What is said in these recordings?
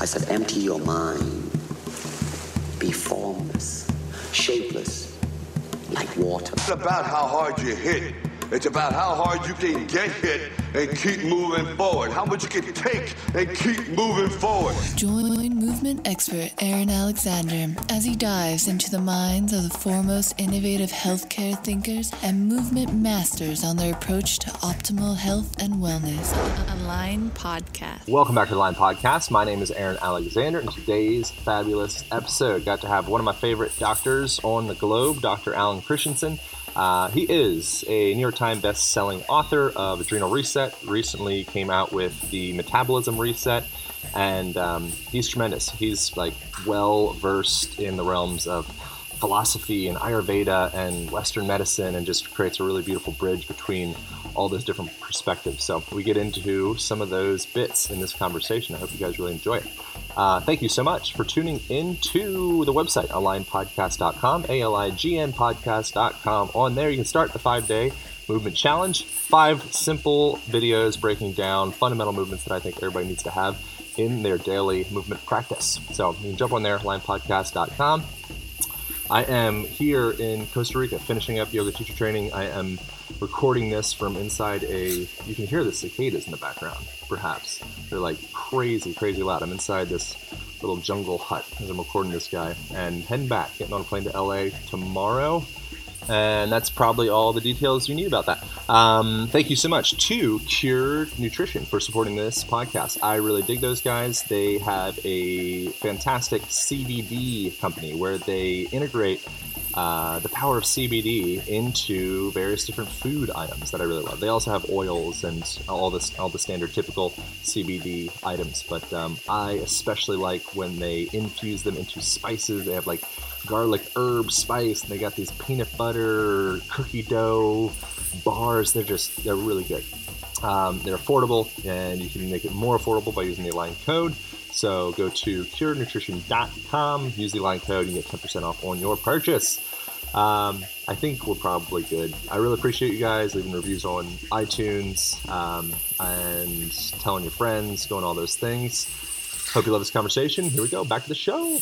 I said, empty your mind. Be formless, shapeless, like water. It's about how hard you hit. It's about how hard you can get hit and keep moving forward. How much you can take and keep moving forward. Join movement expert Aaron Alexander as he dives into the minds of the foremost innovative healthcare thinkers and movement masters on their approach to optimal health and wellness. On the Align Podcast. Welcome back to the Align Podcast. My name is Aaron Alexander, and today's fabulous episode got to have one of my favorite doctors on the globe, Dr. Alan Christianson. Uh, he is a New York Times best-selling author of Adrenal Reset. Recently came out with the Metabolism Reset, and um, he's tremendous. He's like well versed in the realms of philosophy and Ayurveda and Western medicine, and just creates a really beautiful bridge between all those different perspectives. So we get into some of those bits in this conversation. I hope you guys really enjoy it. Uh, thank you so much for tuning into the website, alignpodcast.com, A-L-I-G-N podcast.com. On there, you can start the five-day movement challenge. Five simple videos breaking down fundamental movements that I think everybody needs to have in their daily movement practice. So you can jump on there, alignpodcast.com. I am here in Costa Rica finishing up yoga teacher training. I am recording this from inside a. You can hear the cicadas in the background, perhaps. They're like crazy, crazy loud. I'm inside this little jungle hut as I'm recording this guy and heading back, getting on a plane to LA tomorrow. And that's probably all the details you need about that. Um, thank you so much to Cure Nutrition for supporting this podcast. I really dig those guys. They have a fantastic CBD company where they integrate uh, the power of CBD into various different food items that I really love. They also have oils and all this, all the standard typical CBD items. But um, I especially like when they infuse them into spices. They have like garlic herb spice. And they got these peanut butter cookie dough bars. They're just they're really good. Um, they're affordable, and you can make it more affordable by using the Align code. So go to curenutrition.com, use the Align code, and get 10% off on your purchase. Um, I think we're probably good. I really appreciate you guys leaving reviews on iTunes um, and telling your friends, going all those things. Hope you love this conversation. Here we go. Back to the show.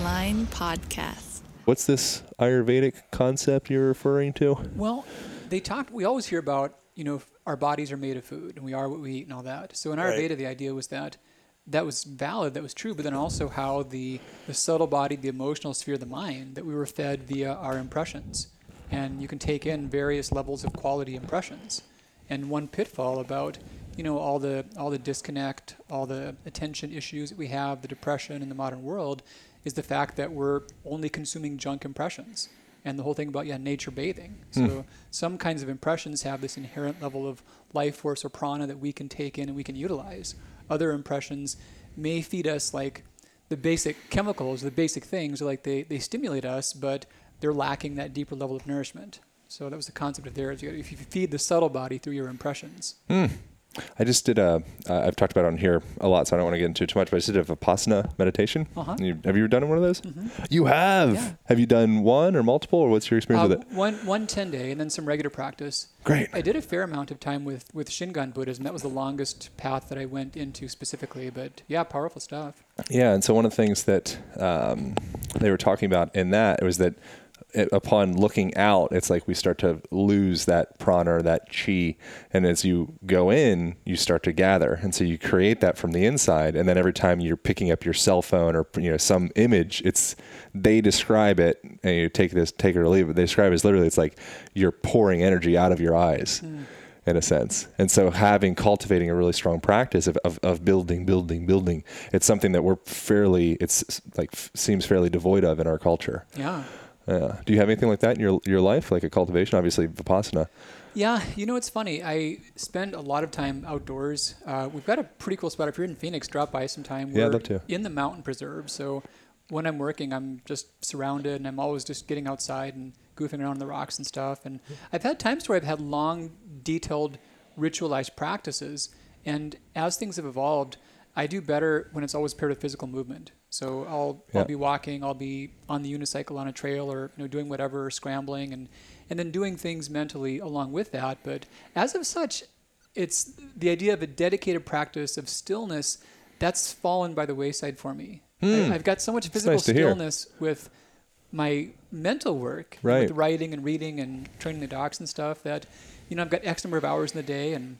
Align Podcast. What's this Ayurvedic concept you're referring to? Well, they talk. We always hear about you know our bodies are made of food and we are what we eat and all that. So in Ayurveda, Right. the idea was that that was valid, that was true, but then also how the the subtle body, the emotional sphere of the mind, that we were fed via our impressions, and you can take in various levels of quality impressions. And one pitfall about you know all the all the disconnect, all the attention issues that we have, the depression in the modern world, is the fact that we're only consuming junk impressions. And the whole thing about yeah, nature bathing. Hmm. So some kinds of impressions have this inherent level of life force or prana that we can take in and we can utilize. Other impressions may feed us like the basic chemicals, the basic things, like they, they stimulate us, but they're lacking that deeper level of nourishment. So that was the concept of there. If you feed the subtle body through your impressions, hmm. I just did a. Uh, I've talked about it on here a lot, so I don't want to get into it too much. But I just did a vipassana meditation. Uh-huh. You, have you ever done one of those? You have. Yeah. Have you done one or multiple, or what's your experience uh, with it? one one 10 day and then some regular practice. Great. I did a fair amount of time with with Shingon Buddhism. That was the longest path that I went into specifically. But yeah, powerful stuff. Yeah, and so one of the things that um, they were talking about in that was that it, upon looking out, it's like we start to lose that prana or that chi, and as you go in, you start to gather, and so you create that from the inside, and then every time you're picking up your cell phone or you know some image, it's they describe it, and you take this, take it or leave it. They describe it as literally, it's like you're pouring energy out of your eyes hmm. in a sense. And so having cultivating a really strong practice of, of, of building, building, building, it's something that we're fairly, it's like seems fairly devoid of in our culture. Yeah. Yeah. Do you have anything like that in your, your life? Like a cultivation, obviously Vipassana. Yeah, you know it's funny. I spend a lot of time outdoors. Uh, we've got a pretty cool spot. If you're in Phoenix, drop by sometime. Yeah, I'd love to. In the mountain preserve, so when I'm working, I'm just surrounded, and I'm always just getting outside and goofing around on the rocks and stuff. And I've had times where I've had long, detailed, ritualized practices, and as things have evolved, I do better when it's always paired with physical movement. So I'll Yeah. I'll be walking, I'll be on the unicycle on a trail, or you know doing whatever, scrambling, and and then doing things mentally along with that. But as of such, it's the idea of a dedicated practice of stillness that's fallen by the wayside for me. I, I've got so much physical Hmm. nice to hear. stillness with my mental work, Right. with writing and reading and training the docs and stuff that, you know, I've got X number of hours in the day and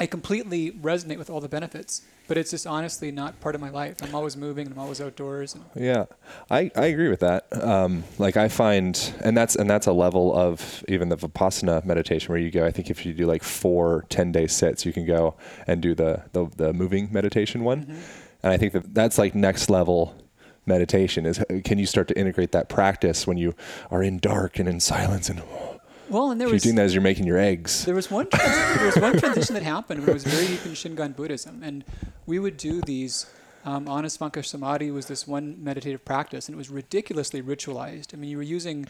I completely resonate with all the benefits. But it's just honestly not part of my life. I'm always moving and I'm always outdoors. And Yeah, I, I agree with that. Um, like I find, and that's and that's a level of even the vipassana meditation where you go. I think if you do like four 10 day sits, you can go and do the the, the moving meditation one. And I think that that's like next level meditation. Is can you start to integrate that practice when you are in dark and in silence and well, and there you're was doing that as you're making your eggs. There was one there was one transition that happened when I was very deep in Shingon Buddhism, and we would do these. Um, Anasvanka Samadhi was this one meditative practice, and it was ridiculously ritualized. I mean, you were using.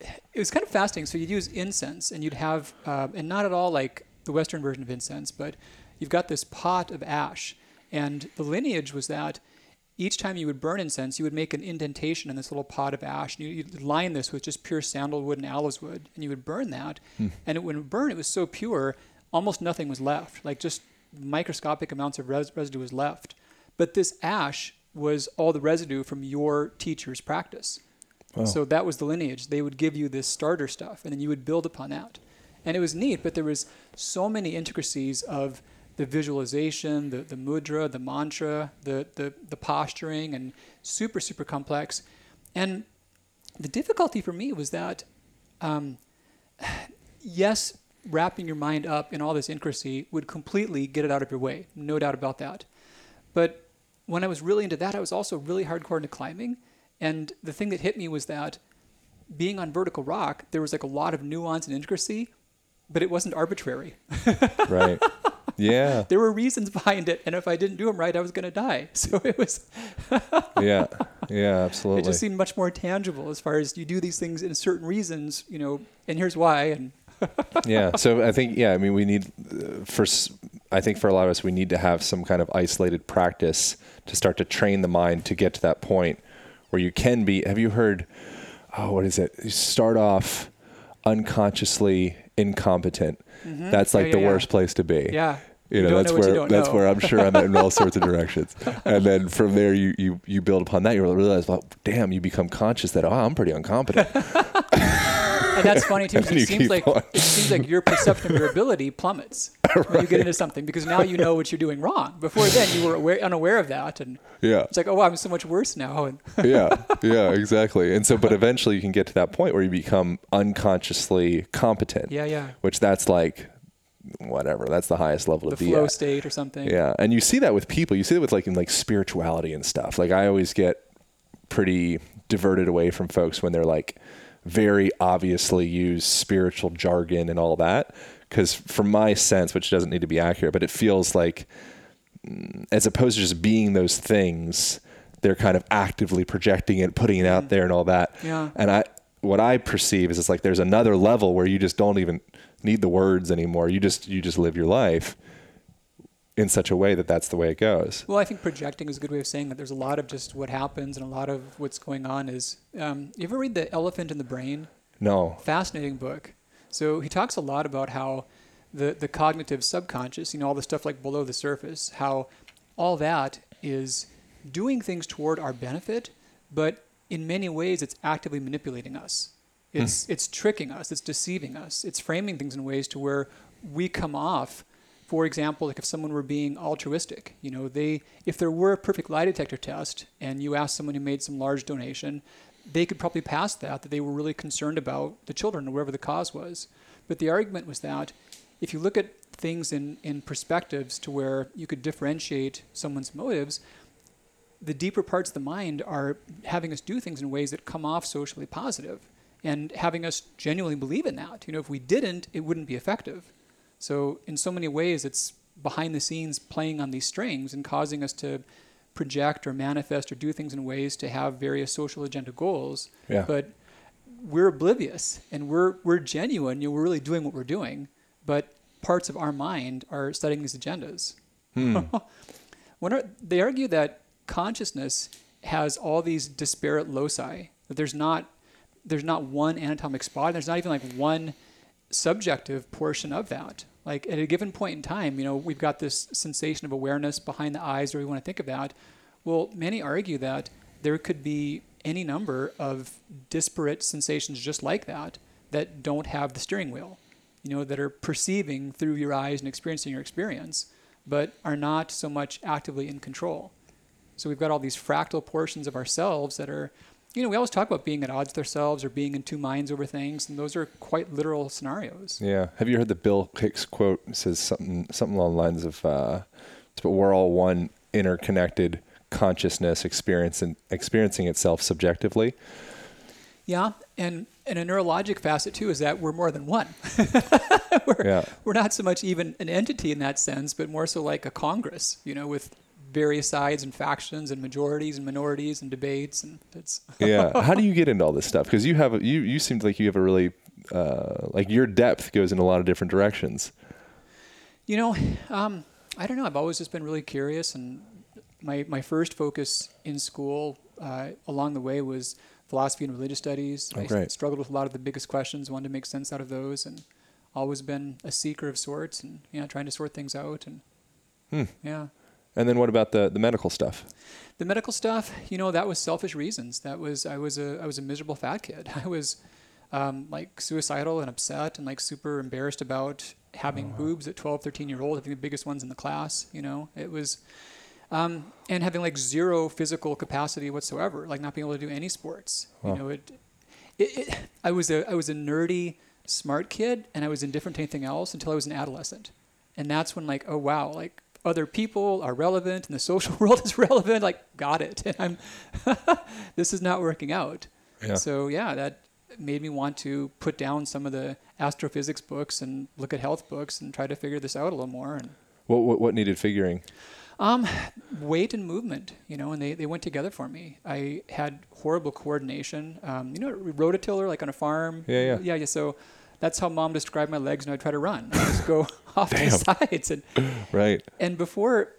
It was kind of fasting, So you'd use incense, and you'd have, uh, and not at all like the Western version of incense, but you've got this pot of ash, and the lineage was that each time you would burn incense, you would make an indentation in this little pot of ash. And you, you'd line this with just pure sandalwood and aloes wood, and you would burn that. Hmm. And it, when it would burn, it was so pure, almost nothing was left. Like just microscopic amounts of res- residue was left. But this ash was all the residue from your teacher's practice. So that was the lineage. They would give you this starter stuff, and then you would build upon that. And it was neat, but there was so many intricacies of the visualization, the, the mudra, the mantra, the, the, the posturing, and super, super complex. And the difficulty for me was that, um, yes, wrapping your mind up in all this intricacy would completely get it out of your way, no doubt about that. But when I was really into that, I was also really hardcore into climbing. And the thing that hit me was that being on vertical rock, there was like a lot of nuance and intricacy, but it wasn't arbitrary. right. Yeah. there were reasons behind it, and if I didn't do them right, I was going to die. So it was, Yeah. Yeah. Absolutely. it just seemed much more tangible as far as you do these things in certain reasons, you know, and here's why. And yeah. So I think yeah. I mean, we need uh, for I think for a lot of us, we need to have some kind of isolated practice to start to train the mind to get to that point where you can be. Have you heard? Oh, what is it? You start off unconsciously incompetent. Mm-hmm. That's like Yeah, the yeah, yeah. worst place to be. yeah, You know, don't that's know you where that's know. where I'm sure I'm in all sorts of directions. And then from there, you you you build upon that. You realize, well, damn, you become conscious that oh, I'm pretty incompetent. and that's funny too. It seems like on. it seems like your perception of your ability plummets when you get into something because now you know what you're doing wrong. Before then, you were aware, unaware of that, and yeah. it's like, oh, wow, I'm so much worse now. And yeah, yeah, exactly. And so, but eventually you can get to that point where you become unconsciously competent. yeah, yeah, Which that's like, whatever. That's the highest level of the flow at. state or something. Yeah, and you see that with people. You see that with like in like spirituality and stuff. Like I always get pretty diverted away from folks when they're like very obviously use spiritual jargon and all that. Because from my sense, which doesn't need to be accurate, but it feels like mm, as opposed to just being those things, they're kind of actively projecting it, putting it out there, and all that. Yeah. And I, what I perceive is it's like there's another level where you just don't even need the words anymore. You just you just live your life in such a way that that's the way it goes. Well, I think projecting is a good way of saying that. There's a lot of just what happens, and a lot of what's going on is. Um, you ever read the Elephant in the Brain? No. fascinating book. So he talks a lot about how the the cognitive subconscious, you know, all the stuff like below the surface, how all that is doing things toward our benefit, but in many ways it's actively manipulating us. It's it's tricking us, it's deceiving us, it's framing things in ways to where we come off for example, like if someone were being altruistic, you know, they if there were a perfect lie detector test and you asked someone who made some large donation, they could probably pass that that they were really concerned about the children or whatever the cause was. But the argument was that if you look at things in, in perspectives to where you could differentiate someone's motives, the deeper parts of the mind are having us do things in ways that come off socially positive and having us genuinely believe in that. You know, if we didn't, it wouldn't be effective. So in so many ways, it's behind the scenes playing on these strings and causing us to project or manifest or do things in ways to have various social agenda goals. Yeah. But we're oblivious and we're we're genuine. You know, we're really doing what we're doing, but parts of our mind are studying these agendas. Hmm. when are, they argue that consciousness has all these disparate loci. That there's not there's not one anatomic spot. There's not even like one subjective portion of that. Like at a given point in time, you know, we've got this sensation of awareness behind the eyes, or we want to think that. Well, many argue that there could be any number of disparate sensations just like that that don't have the steering wheel, you know, that are perceiving through your eyes and experiencing your experience, but are not so much actively in control. So we've got all these fractal portions of ourselves that are, you know, we always talk about being at odds with ourselves or being in two minds over things, and those are quite literal scenarios. Yeah. Have you heard the Bill Hicks quote? It says something something along the lines of, uh, "But we're all one interconnected consciousness, experiencing experiencing itself subjectively." Yeah, and and a neurologic facet too is that we're more than one. we're, Yeah. we're not so much even an entity in that sense, but more so like a congress, you know, with various sides and factions and majorities and minorities and debates and it's yeah. How do you get into all this stuff? Because you have a- you you seemed like you have a really uh, like your depth goes in a lot of different directions. You know, um, I don't know. I've always just been really curious, and my my first focus in school uh, along the way was philosophy and religious studies. Oh, I great. struggled with a lot of the biggest questions, wanted to make sense out of those, and always been a seeker of sorts, and yeah, trying to sort things out, and Hmm. yeah. And then what about the the medical stuff? The medical stuff, you know, that was selfish reasons. That was I was a I was a miserable fat kid. I was um, like suicidal and upset and like super embarrassed about having boobs at 12, 13 year old, having the biggest ones in the class. You know, it was um, and having like zero physical capacity whatsoever, like not being able to do any sports. Wow. You know, it, it, it I was a I was a nerdy smart kid and I was indifferent to anything else until I was an adolescent, and that's when like oh wow like other people are relevant and the social world is relevant like got it and I'm this is not working out. Yeah. So yeah, that made me want to put down some of the astrophysics books and look at health books and try to figure this out a little more and What what, what needed figuring? um, weight and movement, you know, and they, they went together for me. I had horrible coordination. Um, you know, rototiller like on a farm. Yeah, yeah. yeah, yeah. So that's how mom described my legs when I try to run. I just go off to the sides, and Right. and before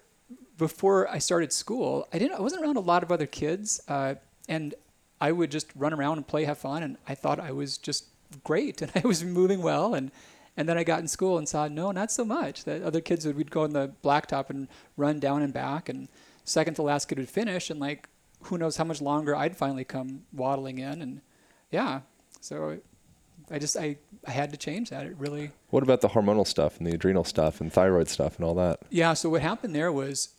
before I started school, I didn't. I wasn't around a lot of other kids, uh, and I would just run around and play, have fun, and I thought I was just great, and I was moving well, and and then I got in school and saw no, not so much. That other kids would we'd go on the blacktop and run down and back, and second to last kid would finish, and like who knows how much longer I'd finally come waddling in, and yeah, so I just I I had to change that. It really What about the hormonal stuff and the adrenal stuff and thyroid stuff and all that? yeah. So what happened there was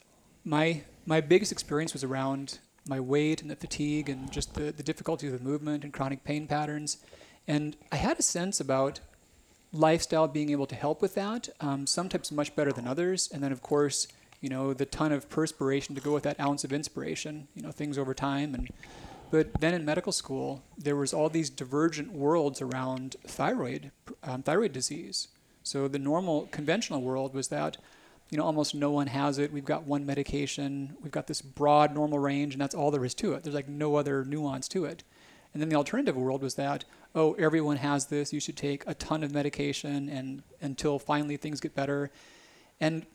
my my biggest experience was around my weight and the fatigue and just the, the difficulty with movement and chronic pain patterns. And I had a sense about lifestyle being able to help with that. Um, sometimes much better than others. And then of course, you know, the ton of perspiration to go with that ounce of inspiration, you know, things over time and but then in medical school, there was all these divergent worlds around thyroid, um, thyroid disease. So the normal conventional world was that, you know, almost no one has it. We've got one medication. We've got this broad normal range, and that's all there is to it. There's like no other nuance to it. And then the alternative world was that, oh, everyone has this. You should take a ton of medication, and until finally things get better. And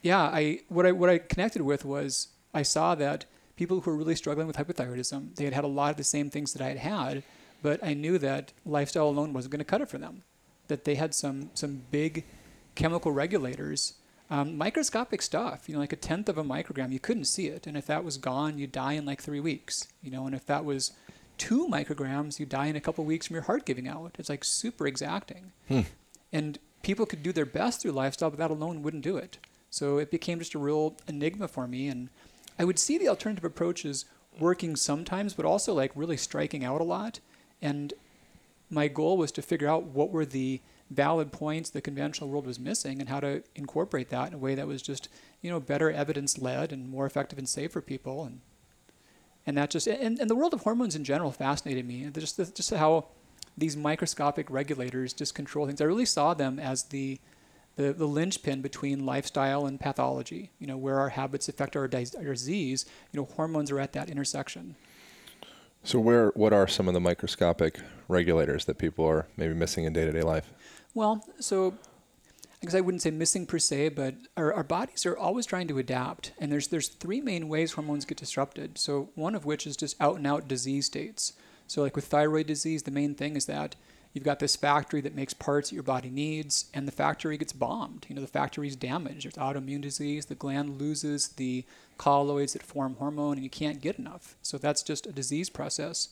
yeah, I what I what I connected with was I saw that people who were really struggling with hypothyroidism, they had had a lot of the same things that I had had, but I knew that lifestyle alone wasn't going to cut it for them. That they had some some big chemical regulators, um, microscopic stuff. You know, like a tenth of a microgram, you couldn't see it, and if that was gone, you'd die in like three weeks. You know, and if that was two micrograms, you die in a couple weeks from your heart giving out. It's like super exacting. And people could do their best through lifestyle, but that alone wouldn't do it. So it became just a real enigma for me. And I would see the alternative approaches working sometimes, but also like really striking out a lot. And my goal was to figure out what were the valid points the conventional world was missing and how to incorporate that in a way that was just, you know, better evidence led and more effective and safe for people. And and that just and, and the world of hormones in general fascinated me. Just just how these microscopic regulators just control things. I really saw them as the the, the linchpin between lifestyle and pathology. You know, where our habits affect our, dis- our disease. You know, hormones are at that intersection. So where what are some of the microscopic regulators that people are maybe missing in day to day life? Well, so I guess I wouldn't say missing per se, but our, our bodies are always trying to adapt, and there's there's three main ways hormones get disrupted. So one of which is just out and out disease states. So like with thyroid disease, the main thing is that you've got this factory that makes parts that your body needs, and the factory gets bombed. You know, the factory's damaged. There's autoimmune disease. The gland loses the colloids that form hormone, and you can't get enough. So that's just a disease process.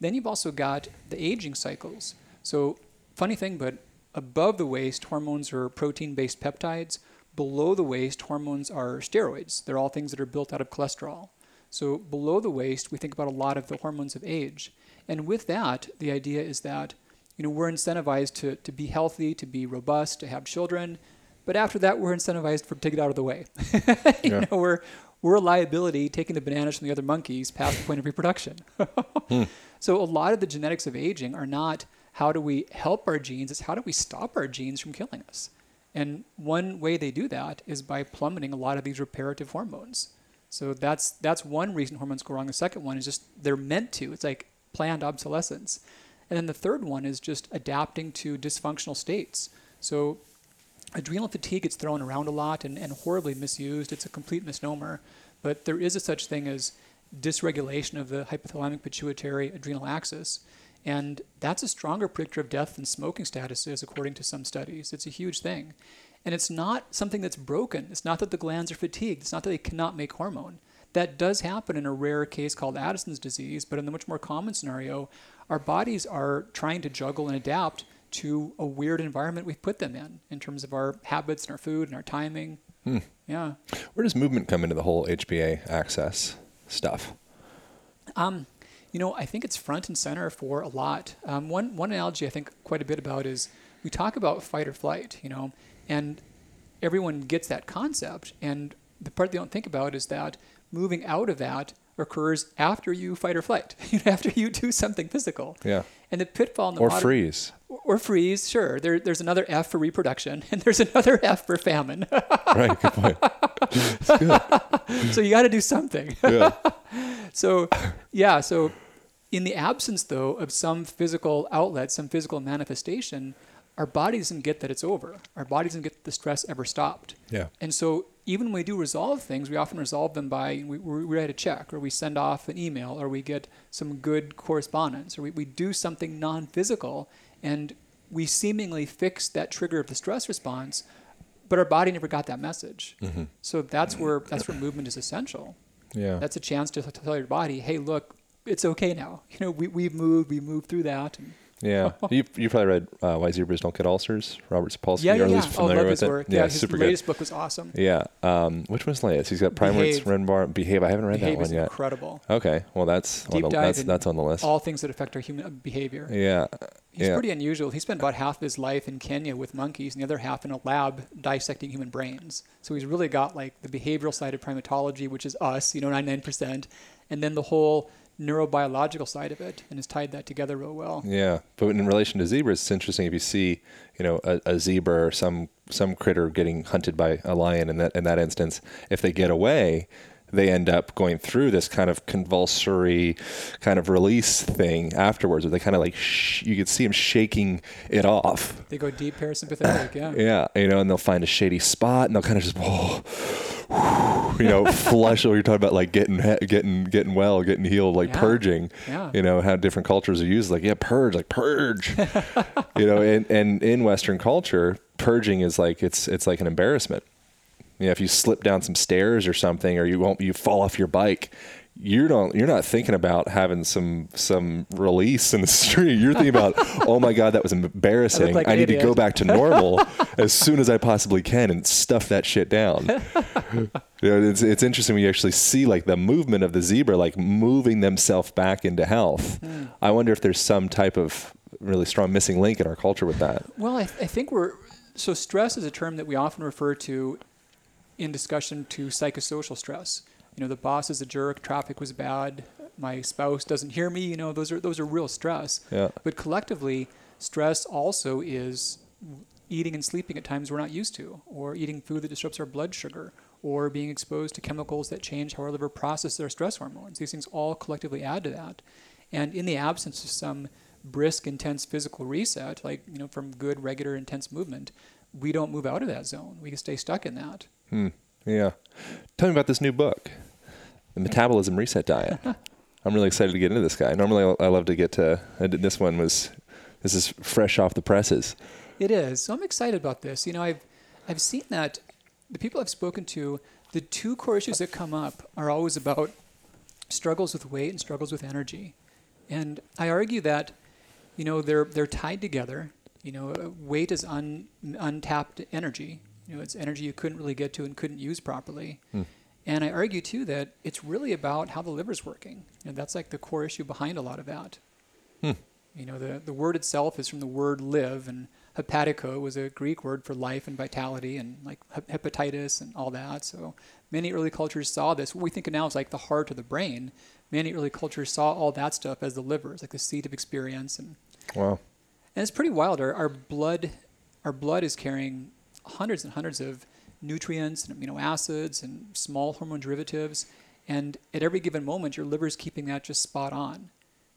Then you've also got the aging cycles. So, funny thing, but above the waist, hormones are protein based peptides. Below the waist, hormones are steroids. They're all things that are built out of cholesterol. So, below the waist, we think about a lot of the hormones of age. And with that, the idea is that you know, we're incentivized to, to be healthy, to be robust, to have children. But after that, we're incentivized for to get out of the way. you Yeah. know, we're, we're a liability taking the bananas from the other monkeys past the point of reproduction. Hmm. So a lot of the genetics of aging are not how do we help our genes, it's how do we stop our genes from killing us. And one way they do that is by plummeting a lot of these reparative hormones. So that's that's one reason hormones go wrong. The second one is just they're meant to. It's like planned obsolescence. And then the third one is just adapting to dysfunctional states. So adrenal fatigue gets thrown around a lot and, and horribly misused. It's a complete misnomer. But there is a such thing as dysregulation of the hypothalamic pituitary adrenal axis. And that's a stronger predictor of death than smoking status is, according to some studies. It's a huge thing. And it's not something that's broken. It's not that the glands are fatigued. It's not that they cannot make hormone. That does happen in a rare case called Addison's disease, but in the much more common scenario, our bodies are trying to juggle and adapt to a weird environment we've put them in, in terms of our habits and our food and our timing. Yeah. Where does movement come into the whole HPA axis stuff? Um, you know, I think it's front and center for a lot. Um, one one analogy I think quite a bit about is we talk about fight or flight, you know, and everyone gets that concept. And the part they don't think about is that moving out of that occurs after you fight or flight, after you do something physical. Yeah. And the pitfall in the Or modern- freeze. or freeze, sure. There, there's another F for reproduction, and there's another F for famine. right. Good point. good. so you got to do something. Yeah. So, yeah, so in the absence, though, of some physical outlet, some physical manifestation, our body doesn't get that it's over. Our body doesn't get the stress ever stopped. Yeah. And so, even when we do resolve things, we often resolve them by we, we write a check, or we send off an email, or we get some good correspondence, or we, we do something non physical, and we seemingly fix that trigger of the stress response, but our body never got that message. Mm-hmm. So, that's where, mm-hmm. that's where movement is essential Yeah. that's a chance to, to tell your body, hey, look, it's okay now. You know, we, we've moved, we moved through that. And Yeah, you you probably read uh, Why Zebras Don't Get Ulcers, Robert Sapolsky. yeah, yeah, yeah. Oh, familiar love with his it. work. Yeah, his super latest book was awesome. Yeah, um, which one's latest? He's got Primates, Behave. Renbar, Behave. I haven't read Behave that is one yet. incredible. Okay, well that's on the, dive that's that's on the list. All things that affect our human uh, behavior. yeah, He's yeah. pretty unusual. He spent about half his life in Kenya with monkeys and the other half in a lab dissecting human brains. So he's really got like the behavioral side of primatology, which is us, you know, 99%, and then the whole neurobiological side of it and has tied that together real well. Yeah, but in relation to zebras, it's interesting if you see, you know, a, a zebra or some some critter getting hunted by a lion. In that in that instance, if they get away, they end up going through this kind of convulsory kind of release thing afterwards, where they kind of like sh- you could see them shaking it off. They go deep parasympathetic, yeah. Yeah, you know, and they'll find a shady spot and they'll kind of just, whoa, you know, flush. Or you're talking about like getting getting getting well, getting healed, like Yeah. purging. Yeah. You know how different cultures are used, like yeah, purge, like purge. you know, and and in Western culture, purging is like it's it's like an embarrassment. You know, if you slip down some stairs or something, or you won't, you fall off your bike. You don't. You're not thinking about having some some release in the street. You're thinking about, oh my god, that was embarrassing. like I need to go back to normal as soon as I possibly can and stuff that shit down. you know, it's it's interesting when you actually see like the movement of the zebra, like moving themselves back into health. Hmm. I wonder if there's some type of really strong missing link in our culture with that. Well, I, I think we're so stress is a term that we often refer to in discussion to psychosocial stress. You know, the boss is a jerk, traffic was bad, my spouse doesn't hear me. You know, those are those are real stress. Yeah. But collectively, stress also is eating and sleeping at times we're not used to, or eating food that disrupts our blood sugar, or being exposed to chemicals that change how our liver processes our stress hormones. These things all collectively add to that. And in the absence of some brisk, intense physical reset, like you know, from good, regular, intense movement, we don't move out of that zone. We can stay stuck in that. Hmm. Yeah. Tell me about this new book, The Metabolism Reset Diet. I'm really excited to get into this guy. Normally, I love to get to. This one was This is fresh off the presses. It is. So I'm excited about this. You know, I've I've seen that the people I've spoken to, the two core issues that come up are always about struggles with weight and struggles with energy. And I argue that, you know, they're they're tied together. You know, weight is un, untapped energy. You know, it's energy you couldn't really get to and couldn't use properly. Hmm. And I argue too that it's really about how the liver's working. You know, that's like the core issue behind a lot of that. Hmm. You know, the, the word itself is from the word live, and hepatico was a Greek word for life and vitality, and like hep- hepatitis and all that. So many early cultures saw this. What we think of now is like the heart or the brain. Many early cultures saw all that stuff as the liver, it's like the seat of experience, and Wow. and it's pretty wild. Our, our blood, our blood is carrying hundreds and hundreds of nutrients and amino acids and small hormone derivatives, and at every given moment, your liver is keeping that just spot on.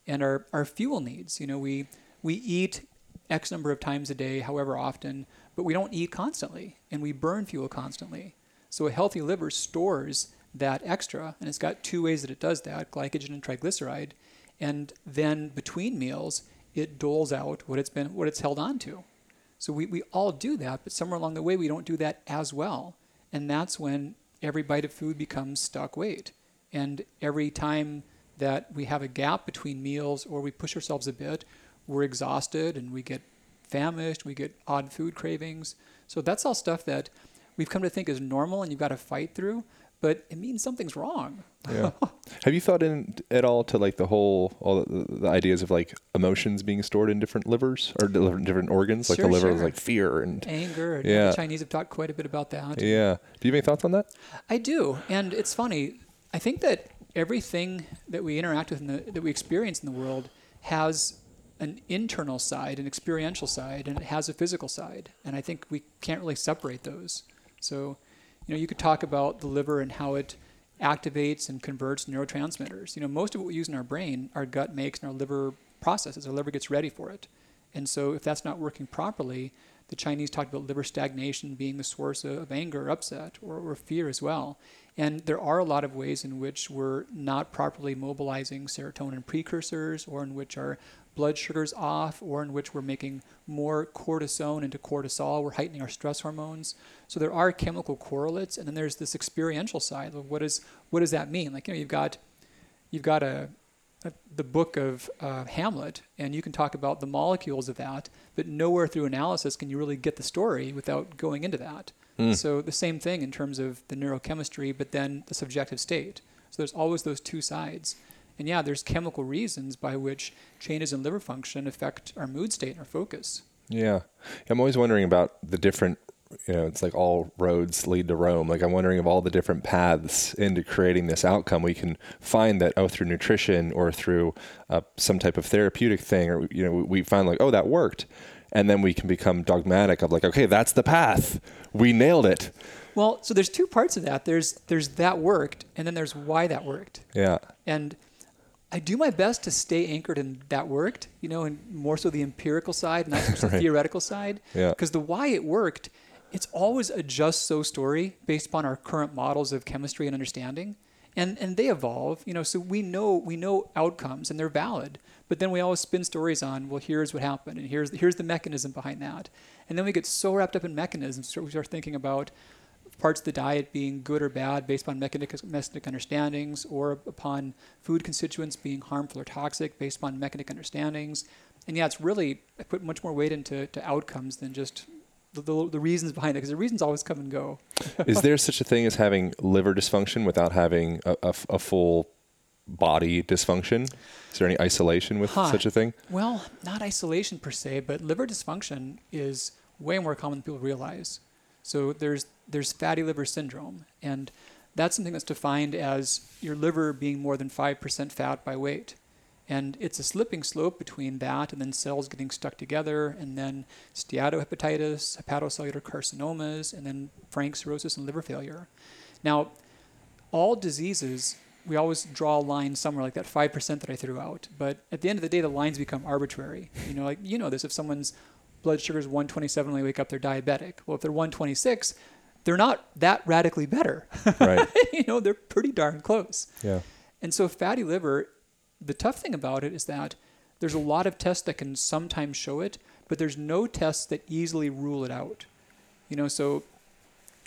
And our, our fuel needs, you know, we we eat X number of times a day, however often, but we don't eat constantly, and we burn fuel constantly. So a healthy liver stores that extra, and it's got two ways that it does that: glycogen and triglyceride. And then between meals, it doles out what it's been what it's held on to. So we, we all do that, but somewhere along the way we don't do that as well. And that's when every bite of food becomes stuck weight. And every time that we have a gap between meals or we push ourselves a bit, we're exhausted and we get famished, we get odd food cravings. So that's all stuff that we've come to think is normal and you've got to fight through, but it means something's wrong. Yeah. Have you thought in at all to like the whole all the, the ideas of like emotions being stored in different livers or di- different organs? Like Sure, the liver is like fear and Anger, and Yeah. the Chinese have talked quite a bit about that. yeah. Do you have any thoughts on that? I do, and it's funny. I think that everything that we interact with, in the, that we experience in the world, has an internal side, an experiential side, and it has a physical side. And I think we can't really separate those. So, you know, you could talk about the liver and how it activates and converts neurotransmitters. You know, most of what we use in our brain, our gut makes, and our liver processes. Our liver gets ready for it. And so, if that's not working properly, the Chinese talked about liver stagnation being the source of, anger or upset or, or fear as well. And there are a lot of ways in which we're not properly mobilizing serotonin precursors, or in which our blood sugar's off, or in which we're making more cortisone into cortisol. We're heightening our stress hormones. So there are chemical correlates, and then there's this experiential side of what is what does that mean? Like you know, you've got you've got a, a the book of uh, Hamlet, and you can talk about the molecules of that, but nowhere through analysis can you really get the story without going into that. So the same thing in terms of the neurochemistry, but then the subjective state. So there's always those two sides. And yeah, there's chemical reasons by which changes in liver function affect our mood state and our focus. Yeah. I'm always wondering about the different, you know, it's like all roads lead to Rome. Like I'm wondering of all the different paths into creating this outcome. We can find that, oh, through nutrition or through uh, some type of therapeutic thing, or, you know, we find like, oh, that worked. And then we can become dogmatic of like, okay, that's the path. We nailed it. Well, so there's two parts of that. There's there's that worked, and then there's why that worked. Yeah. And I do my best to stay anchored in that worked, you know, and more so the empirical side, not so much the Right. theoretical side. Yeah. Because the why it worked, it's always a just so story based upon our current models of chemistry and understanding. And and they evolve, you know, so we know we know outcomes and they're valid. But then we always spin stories on, well, here's what happened and here's here's the mechanism behind that. And then we get so wrapped up in mechanisms, so we start thinking about parts of the diet being good or bad based upon mechanistic, mechanistic understandings or upon food constituents being harmful or toxic based upon mechanistic understandings. And yeah, it's really, I put much more weight into to outcomes than just the, the, the reasons behind it, because the reasons always come and go. Is there such a thing as having liver dysfunction without having a full body dysfunction? Is there any isolation with Huh. such a thing? Well, not isolation per se, but liver dysfunction is way more common than people realize. So there's there's fatty liver syndrome, and that's something that's defined as your liver being more than five percent fat by weight, and it's a slipping slope between that and then cells getting stuck together, and then steatohepatitis, hepatocellular carcinomas, and then frank cirrhosis and liver failure. Now, all diseases, we always draw a line somewhere like that 5% that I threw out. But at the end of the day, the lines become arbitrary. You know, like you know this, if someone's blood sugar is 127 when they wake up, they're diabetic. Well, if they're 126, they're not that radically better. Right. you know, they're pretty darn close. Yeah. And so fatty liver, the tough thing about it is that There's a lot of tests that can sometimes show it, but there's no tests that easily rule it out. You know, so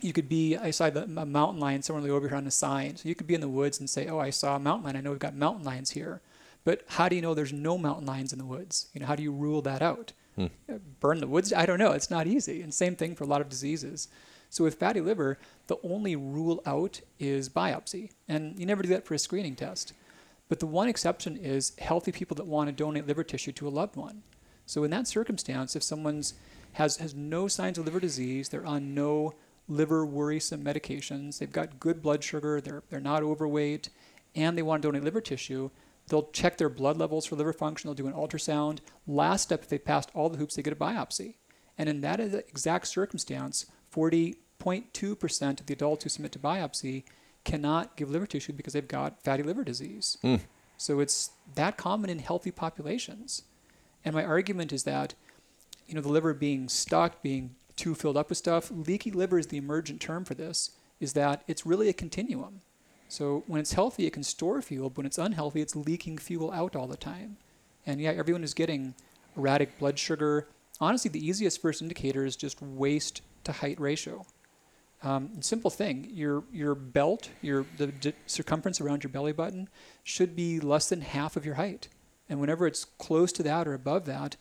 you could be, I saw the, a mountain lion somewhere over here on the sign. So you could be in the woods and say, oh, I saw a mountain lion. I know we've got mountain lions here. But how do you know there's no mountain lions in the woods? You know, how do you rule that out? Burn the woods? I don't know. It's not easy. And same thing for a lot of diseases. So with fatty liver, the only rule out is biopsy. And you never do that for a screening test. But the one exception is healthy people that want to donate liver tissue to a loved one. So in that circumstance, if someone's has has no signs of liver disease, they're on no liver worrisome medications, they've got good blood sugar, they're they're not overweight, and they want to donate liver tissue, they'll check their blood levels for liver function, they'll do an ultrasound. Last step, if they passed all the hoops, they get a biopsy. And in that exact circumstance, 40.2% of the adults who submit to biopsy cannot give liver tissue because they've got fatty liver disease. Hmm. So it's that common in healthy populations. And my argument is that, you know, the liver being stuck, being too filled up with stuff, leaky liver is the emergent term for this, is that it's really a continuum. So when it's healthy, it can store fuel, but when it's unhealthy, it's leaking fuel out all the time. And yeah, everyone is getting erratic blood sugar. Honestly, the easiest first indicator is just waist to height ratio. Um, simple thing: your your belt, your the d- circumference around your belly button, should be less than half of your height. And whenever it's close to that or above that,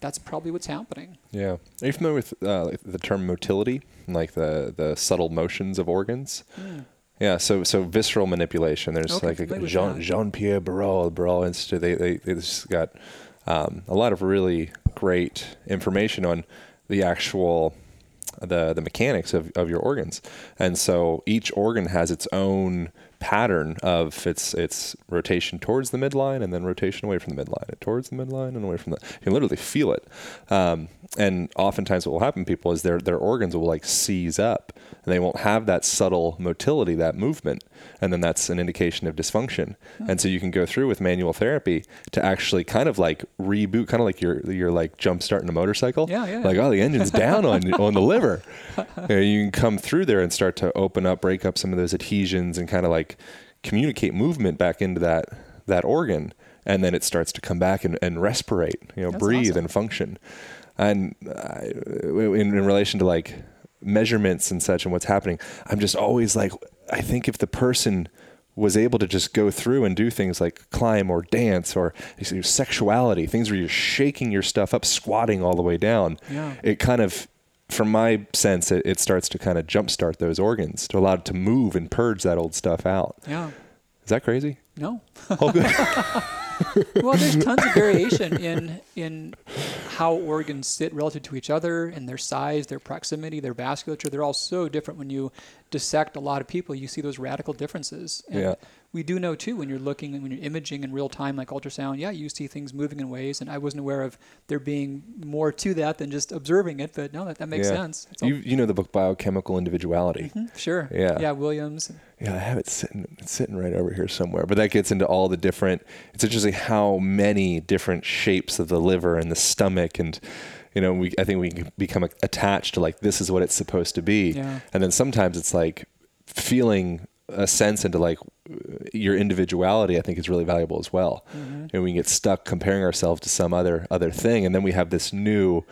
that's probably what's happening. Yeah. Are you familiar with uh, like the term motility, like the the subtle motions of organs? Yeah. So so visceral manipulation. There's Okay, like a Jean. Jean Pierre Barral, Barral Institute. They they they just got um, a lot of really great information on the actual the the mechanics of, of your organs and so each organ has its own pattern of its its rotation towards the midline and then rotation away from the midline and towards the midline and away from the you can literally feel it. Um, and oftentimes what will happen to people is their their organs will like seize up and they won't have that subtle motility that movement and then that's an indication of dysfunction. And so you can go through with manual therapy to actually kind of like reboot kind of like you're you're like jump starting a motorcycle. Yeah, yeah. like oh the engine's down on on the liver. You, know, you can come through there and start to open up break up some of those adhesions and kind of like communicate movement back into that that organ and then it starts to come back and, and respirate you know That's breathe awesome. and function and I, in, in relation to like measurements and such and what's happening i'm just always like i think if the person was able to just go through and do things like climb or dance or sexuality things where you're shaking your stuff up squatting all the way down Yeah. it kind of from my sense it, it starts to kind of jumpstart those organs to allow it to move and purge that old stuff out Yeah. is that crazy No. oh good well, there's tons of variation in in how organs sit relative to each other and their size, their proximity, their vasculature. They're all so different. When you dissect a lot of people, you see those radical differences. And Yeah. We do know too when you're looking and when you're imaging in real time, like ultrasound. Yeah, you see things moving in ways, and I wasn't aware of there being more to that than just observing it. But no, that, that makes Yeah. sense. You, you know the book biochemical individuality mm-hmm, sure. Yeah. Yeah, Williams. Yeah, I have it sitting it's sitting right over here somewhere. But that gets into all the different. It's interesting how many different shapes of the liver and the stomach, and you know, we I think we become attached to like this is what it's supposed to be, Yeah. and then sometimes it's like feeling a sense into like your individuality. I think is really valuable as well. And we can get stuck comparing ourselves to some other other thing, and then we have this new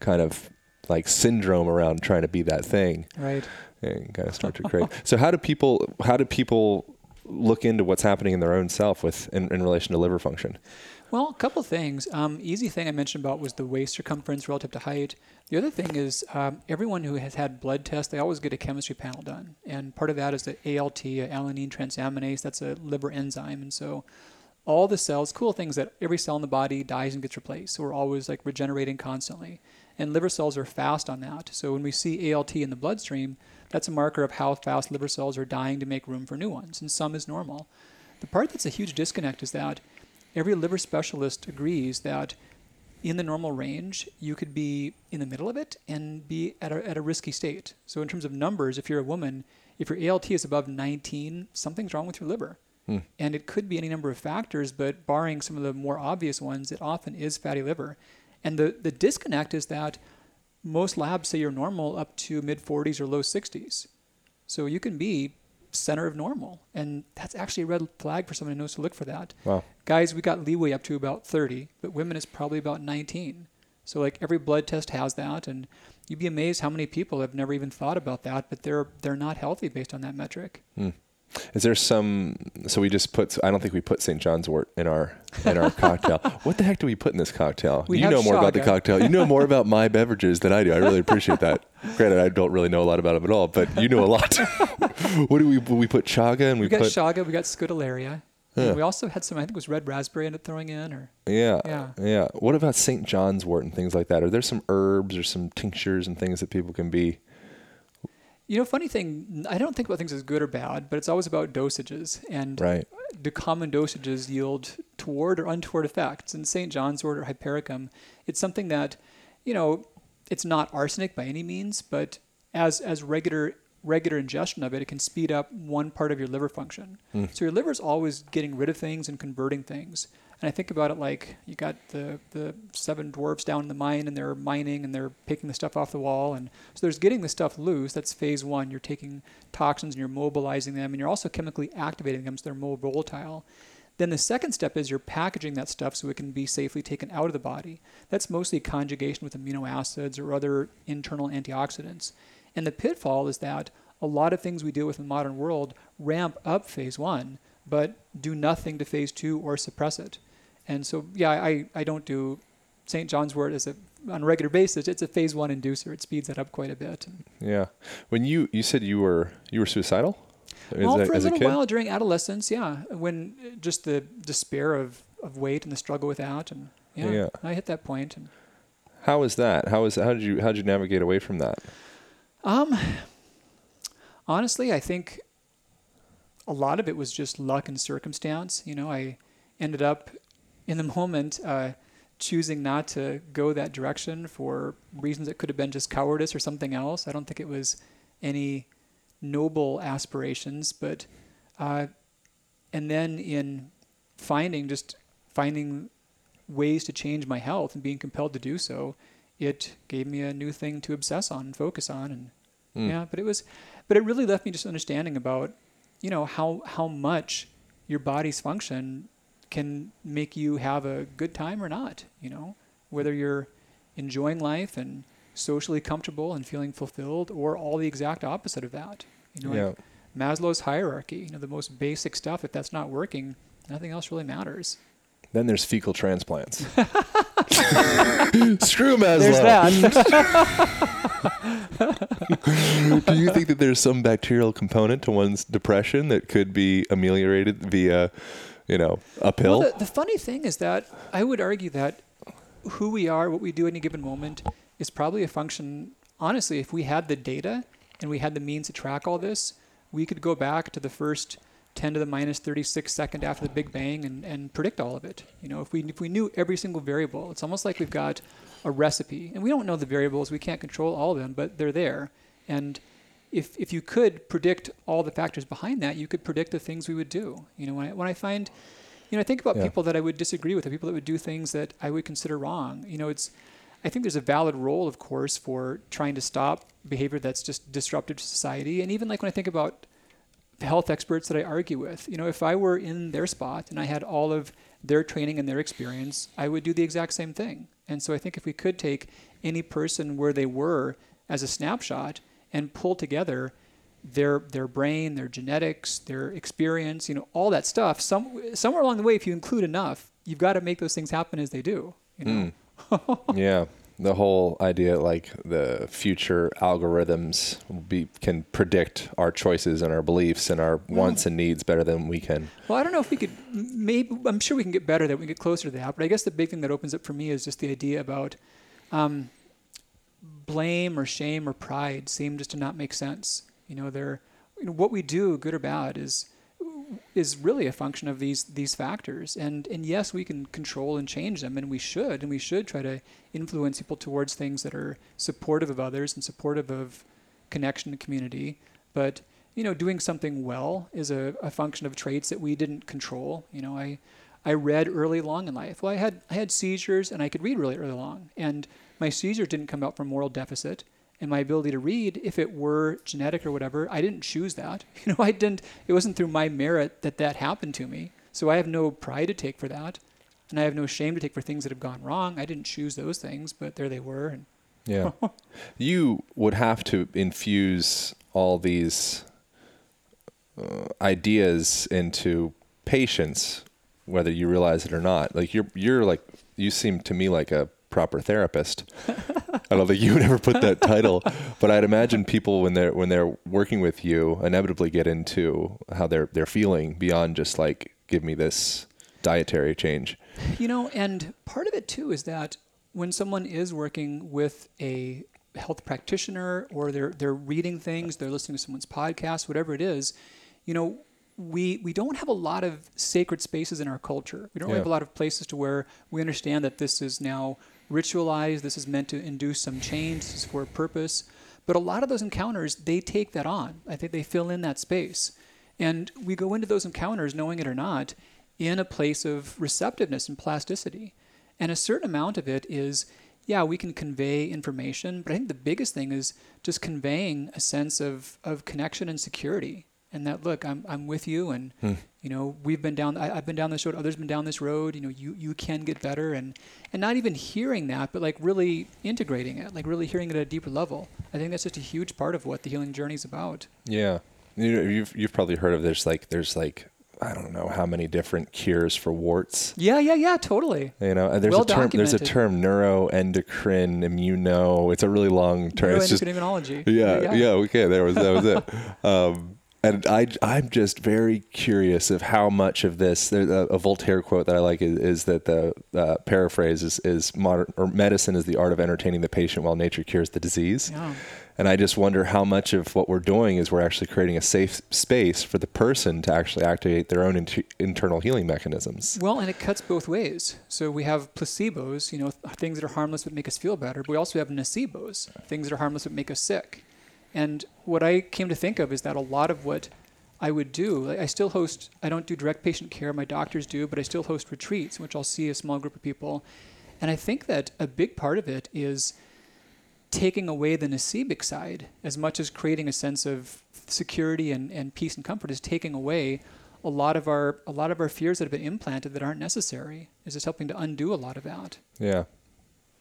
kind of like syndrome around trying to be that thing Right. and kind of start to create. so how do people how do people look into what's happening in their own self with in, in relation to liver function? Well, a couple of things. Um, easy thing I mentioned about was the waist circumference relative to height. The other thing is um, everyone who has had blood tests, they always get a chemistry panel done, and part of that is the ALT, alanine transaminase. That's a liver enzyme, and so all the cells. Cool things that every cell in the body dies and gets replaced. So we're always like regenerating constantly, and liver cells are fast on that. So when we see ALT in the bloodstream, that's a marker of how fast liver cells are dying to make room for new ones, and some is normal. The part that's a huge disconnect is that every liver specialist agrees that in the normal range, you could be in the middle of it and be at a, at a risky state. So, in terms of numbers, if you're a woman, if your ALT is above 19, something's wrong with your liver. Hmm. And it could be any number of factors, but barring some of the more obvious ones, it often is fatty liver. And the, the disconnect is that most labs say you're normal up to mid 40s or low 60s. So you can be center of normal, and that's actually a red flag for someone who knows to look for that. Wow. Guys, we got leeway up to about 30, but women is probably about 19. So like every blood test has that, and you'd be amazed how many people have never even thought about that, but they're they're not healthy based on that metric. Hmm. Is there some? So we just put. I don't think we put St. John's wort in our in our cocktail. What the heck do we put in this cocktail? We you know more about the cocktail. You know more about my beverages than I do. I really appreciate that. Granted, I don't really know a lot about them at all, but you know a lot. what do we? We put chaga and we, We got put Chaga, we got Scutellaria. and We also had some, I think it was red raspberry ended up throwing in, or yeah, Yeah. yeah. What about St. John's wort and things like that? Are there some herbs or some tinctures and things that people can be? You know, funny thing, I don't think about things as good or bad, but it's always about dosages. And Right. do common dosages yield toward or untoward effects? In St. John's wort or hypericum, it's something that, you know, it's not arsenic by any means, but as as regular regular ingestion of it, it can speed up one part of your liver function. Hmm. So your liver's always getting rid of things and converting things. And I think about it like you got the, the seven dwarfs down in the mine and they're mining and they're picking the stuff off the wall. And so there's getting the stuff loose. That's phase one. You're taking toxins and you're mobilizing them and you're also chemically activating them so they're more volatile. Then the second step is you're packaging that stuff so it can be safely taken out of the body. That's mostly conjugation with amino acids or other internal antioxidants. And the pitfall is that a lot of things we deal with in the modern world ramp up phase one, but do nothing to phase two or suppress it. And so, yeah, I, I don't do St. John's wort as a on a regular basis. It's a phase one inducer. It speeds that up quite a bit. Yeah. When you you said you were you were suicidal as, well, a, for a as a little kid. while during adolescence, yeah, when just the despair of, of weight and the struggle with that, and yeah, Yeah. I hit that point. And How was that? How was how did you how did you navigate away from that? um, honestly, I think a lot of it was just luck and circumstance. You know, I ended up in the moment uh, choosing not to go that direction for reasons that could have been just cowardice or something else. I don't think it was any noble aspirations, but uh, and then in finding just finding ways to change my health and being compelled to do so, it gave me a new thing to obsess on and focus on and yeah, but it was but it really left me just understanding about you know how how much your body's function can make you have a good time or not, you know, whether you're enjoying life and socially comfortable and feeling fulfilled or all the exact opposite of that. You know, like Maslow's hierarchy, you know, the most basic stuff if that's not working, nothing else really matters. Then there's fecal transplants. Screw Maslow. Do you think that there's some bacterial component to one's depression that could be ameliorated via, you know, uphill. Well, the, the funny thing is that I would argue that who we are, what we do at any given moment, is probably a function. Honestly, if we had the data and we had the means to track all this, we could go back to the first 10 to the minus 36 second after the Big Bang and, and predict all of it. You know, if we if we knew every single variable, it's almost like we've got a recipe, and we don't know the variables. We can't control all of them, but they're there. And if if you could predict all the factors behind that, you could predict the things we would do. You know, when I, when I find you know, I think about Yeah. people that I would disagree with, the people that would do things that I would consider wrong. You know, it's, I think there's a valid role, of course, for trying to stop behavior that's just disruptive to society. And even like when I think about the health experts that I argue with, you know, if I were in their spot and I had all of their training and their experience, I would do the exact same thing. And so I think if we could take any person where they were as a snapshot and pull together their their brain, their genetics, their experience, you know, all that stuff. Some somewhere along the way, if you include enough, you've got to make those things happen as they do. You know, yeah. The whole idea, like the future algorithms, will be can predict our choices and our beliefs and our wants and needs better than we can. Well, I don't know if we could. Maybe I'm sure we can get better. That we can get closer to that. But I guess the big thing that opens up for me is just the idea about um, blame or shame or pride seem just to not make sense. You know, they're you know, what we do, good or bad, is is really a function of these these factors. And and yes, we can control and change them, and we should, and we should try to influence people towards things that are supportive of others and supportive of connection and community. But you know, doing something well is a, a function of traits that we didn't control. You know, I I read early long in life. Well, I had I had seizures and I could read really early long, and my seizure didn't come out from moral deficit. and my ability to read, if it were genetic or whatever, I didn't choose that. You know, I didn't. It wasn't through my merit that that happened to me. So I have no pride to take for that, and I have no shame to take for things that have gone wrong. I didn't choose those things, but there they were. And Yeah. you would have to infuse all these uh, ideas into patients, whether you realize it or not. Like you're, you're like, you seem to me like a proper therapist. I don't think you would ever put that title, but I'd imagine people when they're when they're working with you inevitably get into how they're they're feeling beyond just like give me this dietary change. You know, and part of it too is that when someone is working with a health practitioner or they're they're reading things, they're listening to someone's podcast, whatever it is, you know, we we don't have a lot of sacred spaces in our culture. We don't really have a lot of places to where we understand that this is now ritualized, this is meant to induce some change, this is for a purpose. But a lot of those encounters, they take that on. I think they fill in that space. And we go into those encounters, knowing it or not, in a place of receptiveness and plasticity. And a certain amount of it is, yeah, we can convey information, but I think the biggest thing is just conveying a sense of, of connection and security. And that, look, I'm, I'm with you, and hmm. You know we've been down. I, I've been down this road. Others been down this road. You know, you you can get better, and and not even hearing that, but like really integrating it, like really hearing it at a deeper level. I think that's just a huge part of what the healing journey is about. Yeah, you you've you've probably heard of there's like there's like I don't know how many different cures for warts. Yeah, yeah, yeah, totally. You know, and there's Well a term. There's a term neuroendocrine immuno. It's a really long term. It's just Neuroendocrinology. yeah, yeah, Okay, there was that was it. Um, and I I'm just very curious of how much of this. A, a Voltaire quote that I like is, is that the uh, paraphrase is, is modern or medicine is the art of entertaining the patient while nature cures the disease. Yeah. And I just wonder how much of what we're doing is we're actually creating a safe space for the person to actually activate their own inter- internal healing mechanisms. Well, and it cuts both ways. So we have placebos, you know, th- things that are harmless but make us feel better. But we also have nocebos, things that are harmless but make us sick. And what I came to think of is that a lot of what I would do, I still host, I don't do direct patient care, my doctors do, but I still host retreats, which I'll see a small group of people. And I think that a big part of it is taking away the nocebic side as much as creating a sense of security and, and peace and comfort is taking away a lot of our a lot of our fears that have been implanted that aren't necessary is just helping to undo a lot of that Yeah.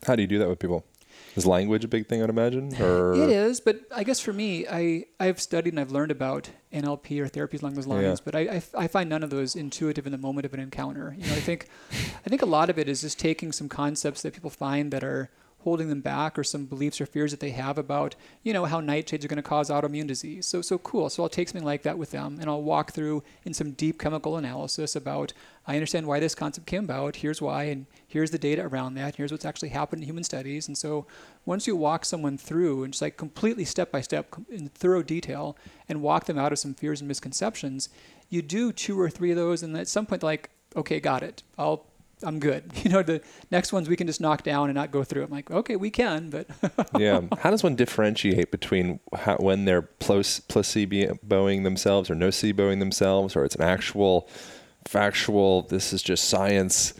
How do you do that with people? Is language a big thing, I'd imagine? Or it is but i guess for me i i've studied and i've learned about nlp or therapies along those lines Yeah. but I, I I find none of those intuitive in the moment of an encounter you know i think i think a lot of it is just taking some concepts that people find that are holding them back or some beliefs or fears that they have about you know how nightshades are going to cause autoimmune disease. So so cool. So i'll take something like that with them and i'll walk through in some deep chemical analysis about i understand why this concept came about. Here's why and here's the data around that. Here's what's actually happened in human studies. And so once you walk someone through and just like completely step by step in thorough detail and walk them out of some fears and misconceptions you do two or three of those and at some point like okay got it. I'll I'm good. You know, the next ones we can just knock down and not go through. I'm like, okay, we can, but yeah. How does one differentiate between how, when they're placeboing themselves or noceboing themselves, or it's an actual, factual, this is just science?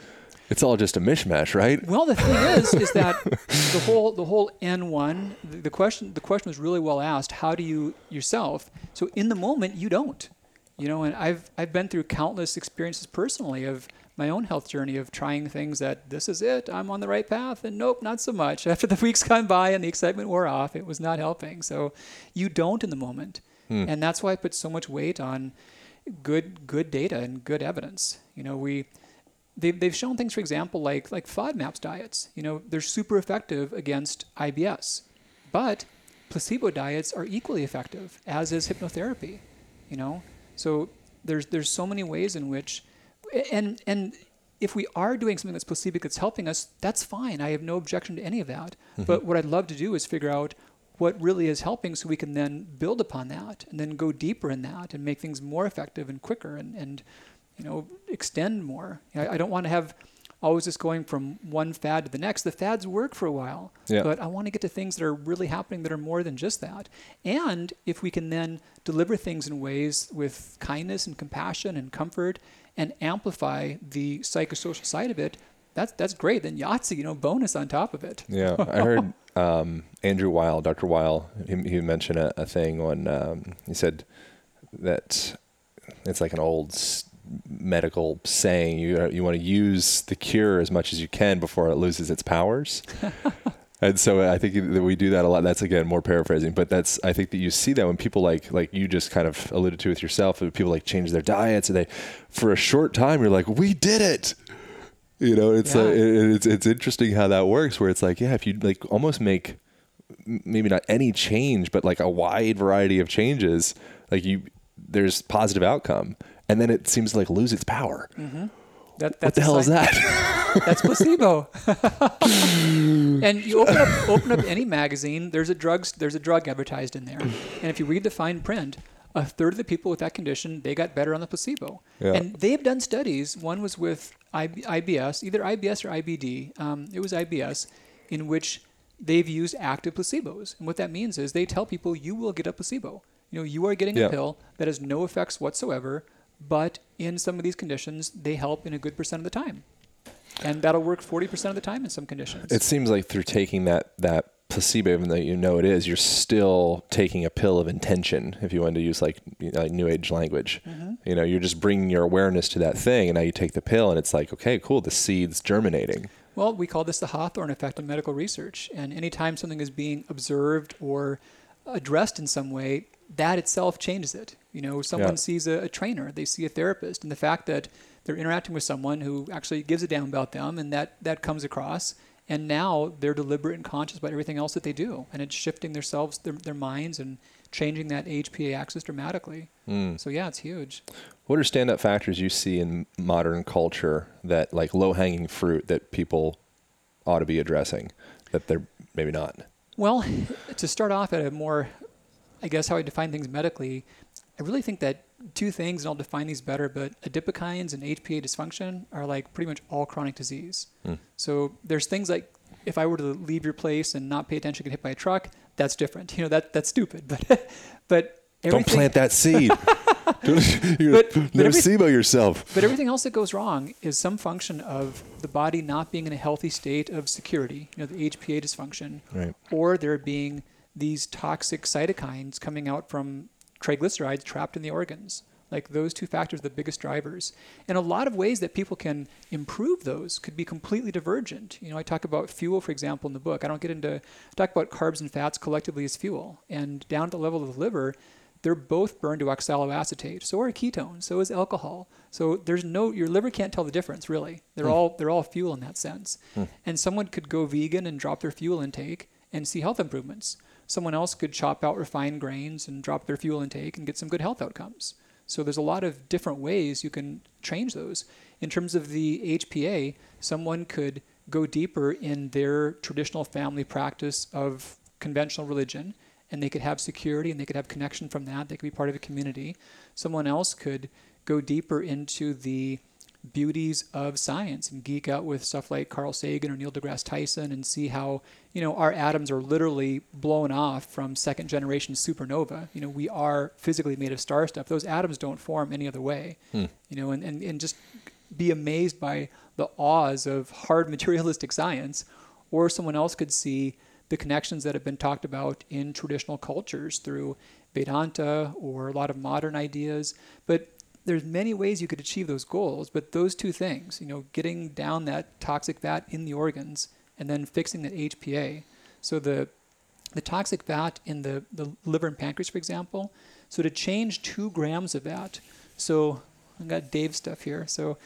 It's all just a mishmash, right? well, the thing is, is that the whole the whole N1, the, the question the question was really well asked. How do you yourself? So in the moment, you don't. You know, and I've I've been through countless experiences personally of my own health journey of trying things that this is it, I'm on the right path, and nope, not so much. After the weeks gone by and the excitement wore off, it was not helping. So you don't in the moment, hmm. and that's why I put so much weight on good good data and good evidence. You know, we they've, they've shown things, for example, like like FODMAPs diets. You know, they're super effective against IBS, but placebo diets are equally effective, as is hypnotherapy. You know, so there's there's so many ways in which, and and if we are doing something that's placebo that's helping us, that's fine. I have no objection to any of that. Mm-hmm. But what I'd love to do is figure out what really is helping so we can then build upon that and then go deeper in that and make things more effective and quicker and, and you know extend more I, I don't want to have always just going from one fad to the next the fads work for a while Yeah. but i want to get to things that are really happening that are more than just that and if we can then deliver things in ways with kindness and compassion and comfort and amplify the psychosocial side of it that's that's great then yahtzee you know bonus on top of it Yeah, I heard um, Andrew Weil, Dr. Weil, he, he mentioned a, a thing on. Um, he said that it's like an old medical saying: you you want to use the cure as much as you can before it loses its powers. And so I think that we do that a lot. That's again more paraphrasing, but that's I think that you see that when people like like you just kind of alluded to with yourself, people like change their diets, and they for a short time you're like, we did it. You know, it's uh, Yeah. like, it, it's it's interesting how that works. Where it's like, yeah, if you like almost make maybe not any change, but like a wide variety of changes, like you there's positive outcome, and then it seems to like lose its power. Mm-hmm. That, What the a hell is that? That's placebo. and you open up open up any magazine, there's a drugs there's a drug advertised in there. And if you read the fine print, a third of the people with that condition, they got better on the placebo. Yeah. And they've done studies. One was with IBS, either IBS or IBD. Um, it was IBS, in which they've used active placebos. And what that means is they tell people you will get a placebo. You know, you are getting Yeah. a pill that has no effects whatsoever, but in some of these conditions, they help in a good percent of the time. And that'll work 40% of the time in some conditions. It seems like through taking that that placebo, even though you know it is, you're still taking a pill of intention. If you wanted to use like you know, like new age language, mm-hmm. you know, you're just bringing your awareness to that thing, and now you take the pill, and it's like, okay, cool, the seed's germinating. Well, we call this the Hawthorne effect in medical research. And anytime something is being observed or addressed in some way, that itself changes it. You know, someone Yeah. sees a, a trainer, they see a therapist, and the fact that they're interacting with someone who actually gives a damn about them, and that, that comes across. And now they're deliberate and conscious about everything else that they do. And it's shifting themselves, their, their minds, and changing that HPA axis dramatically. Hmm. So, yeah, it's huge. What are stand-up factors you see in modern culture that like low-hanging fruit that people ought to be addressing that they're maybe not? Well, to start off at a more, I guess, how I define things medically, I really think that two things, and I'll define these better, but adipokines and HPA dysfunction are like pretty much all chronic disease. Hmm. So there's things like if I were to leave your place and not pay attention, get hit by a truck, that's different. You know, that that's stupid. But but Don't plant that seed. But- but every- nocebo yourself. But everything else that goes wrong is some function of the body not being in a healthy state of security, you know, the HPA dysfunction, Right. or there being these toxic cytokines coming out from triglycerides trapped in the organs. Like those two factors are the biggest drivers. And a lot of ways that people can improve those could be completely divergent. You know, I talk about fuel, for example, in the book. I don't get into I talk about carbs and fats collectively as fuel. And down at the level of the liver, they're both burned to oxaloacetate. So are ketones. So is alcohol. So there's no your liver can't tell the difference really. They're hmm. all they're all fuel in that sense. Hmm. And someone could go vegan and drop their fuel intake and see health improvements. Someone else could chop out refined grains and drop their fuel intake and get some good health outcomes. So there's a lot of different ways you can change those. In terms of the HPA, someone could go deeper in their traditional family practice of conventional religion and they could have security and they could have connection from that. They could be part of a community. Someone else could go deeper into the beauties of science and geek out with stuff like Carl Sagan or Neil deGrasse Tyson and see how, you know, our atoms are literally blown off from second generation supernova. You know, we are physically made of star stuff. Those atoms don't form any other way. Hmm. You know, and, and, and just be amazed by the awes of hard materialistic science. Or someone else could see the connections that have been talked about in traditional cultures through Vedanta or a lot of modern ideas. But there's many ways you could achieve those goals, but those two things, you know, getting down that toxic fat in the organs and then fixing that HPA. So the the toxic fat in the, the liver and pancreas, for example. So to change two grams of that, so I've got Dave's stuff here. So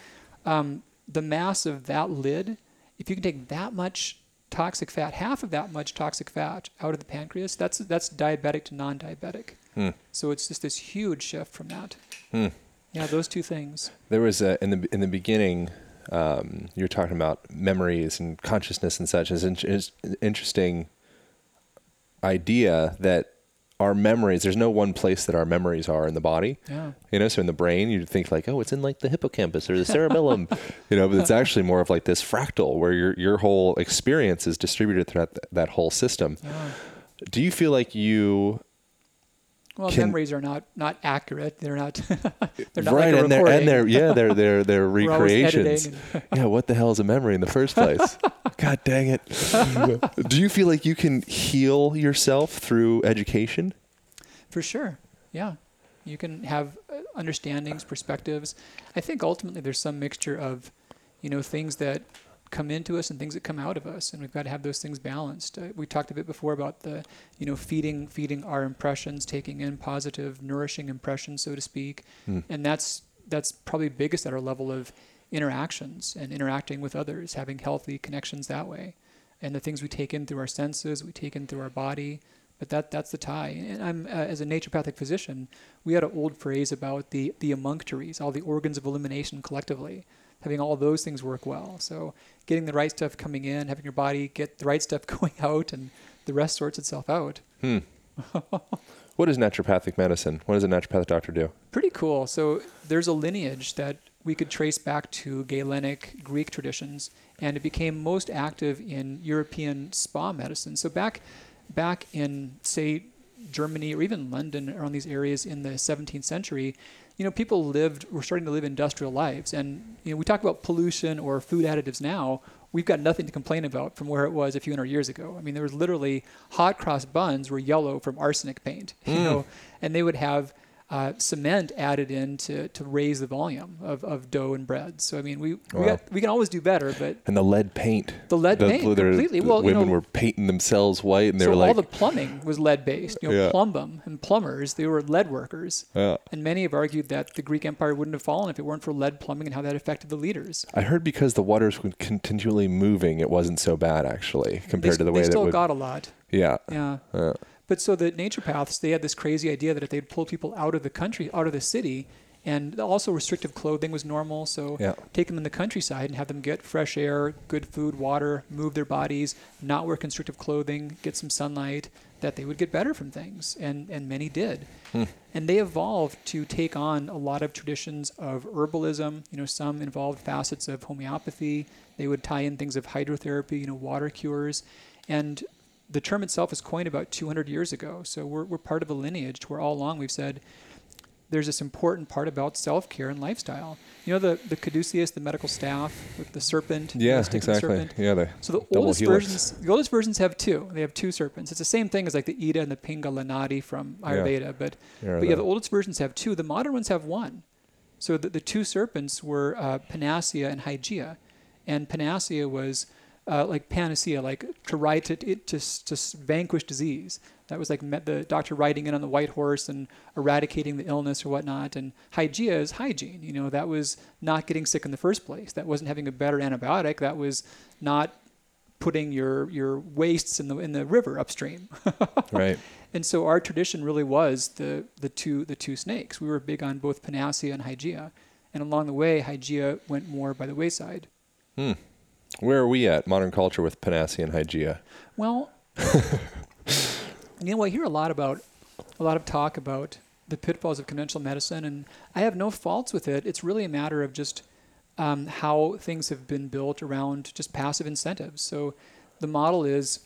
um, the mass of that lid, if you can take that much toxic fat, half of that much toxic fat out of the pancreas, that's that's diabetic to non-diabetic. So it's just this huge shift from that. Yeah, those two things. There was a, in the in the beginning, um, you were talking about memories and consciousness and such. It's an interesting idea that our memories. There's no one place that our memories are in the body. Yeah. You know, so in the brain, you'd think like, oh, it's in like the hippocampus or the cerebellum. you know, but it's actually more of like this fractal where your your whole experience is distributed throughout th- that whole system. Yeah. Do you feel like you Well, can- memories are not not accurate. They're not. they're not right, like and they're and they're yeah, they're they're they're recreations. yeah, what the hell is a memory in the first place? God dang it! Do you feel like you can heal yourself through education? For sure. Yeah. You can have uh, understandings, perspectives. I think ultimately there's some mixture of, you know, things that come into us and things that come out of us, and we've got to have those things balanced. Uh, we talked a bit before about the, you know, feeding feeding our impressions, taking in positive, nourishing impressions, so to speak, and that's that's probably biggest at our level of interactions and interacting with others, having healthy connections that way, and the things we take in through our senses, we take in through our body, but that that's the tie. And I'm uh, as a naturopathic physician, we had an old phrase about the the emunctories, all the organs of elimination collectively, having all those things work well. So getting the right stuff coming in, having your body get the right stuff going out, and the rest sorts itself out. Hmm. What is naturopathic medicine? What does a naturopathic doctor do? Pretty cool. So there's a lineage that we could trace back to Galenic Greek traditions, and it became most active in European spa medicine. So back, back in say Germany or even London, around these areas in the 17th century, you know, people lived were starting to live industrial lives, and you know, we talk about pollution or food additives now. We've got nothing to complain about from where it was a few hundred years ago. I mean, there was literally hot cross buns were yellow from arsenic paint, you hmm. know, and they would have uh, cement added in to, to raise the volume of, of dough and bread. So I mean, we we, Wow. got, we can always do better, but And the lead paint. The lead paint, they're- completely. Well, you women know- were painting themselves white, and they so were like, all the plumbing was lead based. You know, Yeah. plumbum and plumbers they were lead workers. Yeah. And many have argued that the Greek Empire wouldn't have fallen if it weren't for lead plumbing and how that affected the leaders. I heard because the waters were continually moving, it wasn't so bad actually compared they, to the they way that still would. got a lot. yeah. Yeah. Yeah. But so the naturopaths, they had this crazy idea that if they'd pull people out of the country, out of the city, and also restrictive clothing was normal. So Yeah. take them in the countryside and have them get fresh air, good food, water, move their bodies, not wear constrictive clothing, get some sunlight, that they would get better from things. And, and many did. Hmm. And they evolved to take on a lot of traditions of herbalism. You know, some involved facets of homeopathy. They would tie in things of hydrotherapy, you know, water cures. And the term itself was coined about 200 years ago. So we're, we're part of a lineage where all along we've said there's this important part about self-care and lifestyle. You know, the, the caduceus, the medical staff with the serpent. Yeah, the exactly. serpent. Yeah, the So the oldest helix. versions, the oldest versions have two. They have two serpents. It's the same thing as like the Ida and the Pingala nadi from Ayurveda, but Yeah, but yeah, the- the oldest versions have two. The modern ones have one. So the, the two serpents were uh, Panacea and Hygeia, and Panacea was uh, like panacea, like to ride to it to, to vanquish disease. That was like met the doctor riding in on the white horse and eradicating the illness or whatnot. And Hygeia is hygiene. You know, that was not getting sick in the first place. That wasn't having a better antibiotic. That was not putting your your wastes in the in the river upstream. Right. And so our tradition really was the the two the two snakes. We were big on both Panacea and Hygeia, and along the way, Hygeia went more by the wayside. Where are we at modern culture with Panacea and Hygeia? Well, you know, I hear a lot about a lot of talk about the pitfalls of conventional medicine, and I have no faults with it. It's really a matter of just um, how things have been built around just passive incentives. So the model is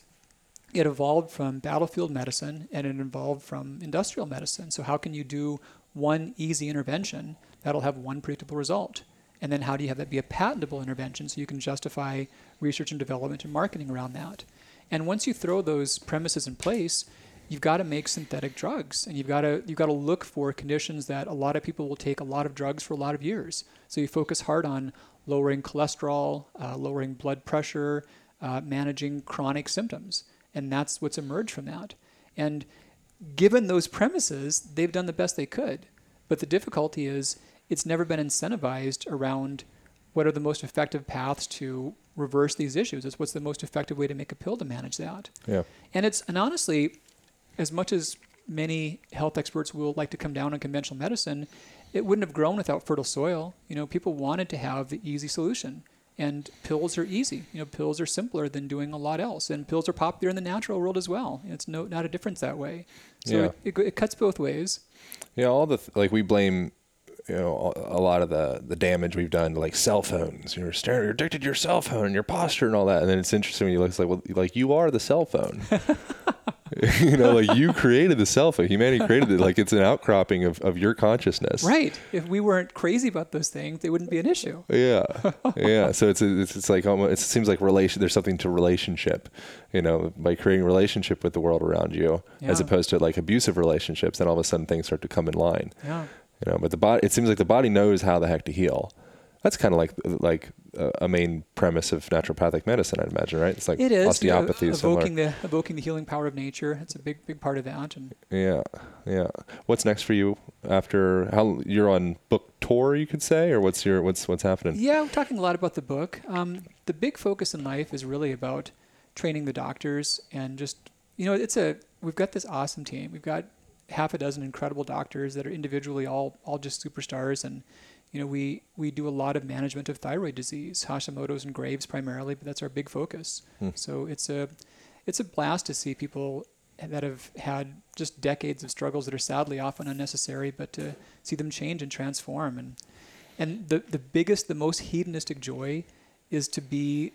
it evolved from battlefield medicine and it evolved from industrial medicine. So how can you do one easy intervention that'll have one predictable result? And then how do you have that be a patentable intervention so you can justify research and development and marketing around that? And once you throw those premises in place, you've got to make synthetic drugs and you've got to you've got to look for conditions that a lot of people will take a lot of drugs for a lot of years. So you focus hard on lowering cholesterol, uh, lowering blood pressure, uh, managing chronic symptoms, and that's what's emerged from that. And given those premises, they've done the best they could. But the difficulty is it's never been incentivized around what are the most effective paths to reverse these issues. It's what's the most effective way to make a pill to manage that. Yeah. And it's and honestly, as much as many health experts will like to come down on conventional medicine, it wouldn't have grown without fertile soil. You know, people wanted to have the easy solution. And pills are easy. You know, pills are simpler than doing a lot else. And pills are popular in the natural world as well. It's no not a difference that way. So Yeah. it, it, it cuts both ways. Yeah, all the th- like we blame, you know, a lot of the the damage we've done to like cell phones. You're staring, you're addicted to your cell phone, and your posture, and all that. And then it's interesting when you look it's like, well, like you are the cell phone. you know, like you created the self. Humanity created it. Like it's an outcropping of, of your consciousness. Right. If we weren't crazy about those things, they wouldn't be an issue. Yeah, yeah. So it's it's, it's like almost, it seems like relation. There's something to relationship, you know, by creating relationship with the world around you, as opposed to like abusive relationships. Then all of a sudden things start to come in line. Yeah. You know, but the body. It seems like the body knows how the heck to heal. That's kind of like like a, a main premise of naturopathic medicine, I'd imagine, right? It's like It is osteopathy uh, is similar. evoking the evoking the healing power of nature. It's a big big part of that. And Yeah, yeah. What's next for you after how you're on book tour? You could say, or what's your what's what's happening? yeah, we're talking a lot about the book. Um, the big focus in life is really about training the doctors and just you know it's a we've got this awesome team. We've got half a dozen incredible doctors that are individually all all just superstars. And you know we we do a lot of management of thyroid disease. Hashimoto's and graves primarily but that's our big focus. Hmm. So it's a it's a blast to see people that have had just decades of struggles that are sadly often unnecessary but to see them change and transform. And and the the biggest the most hedonistic joy is to be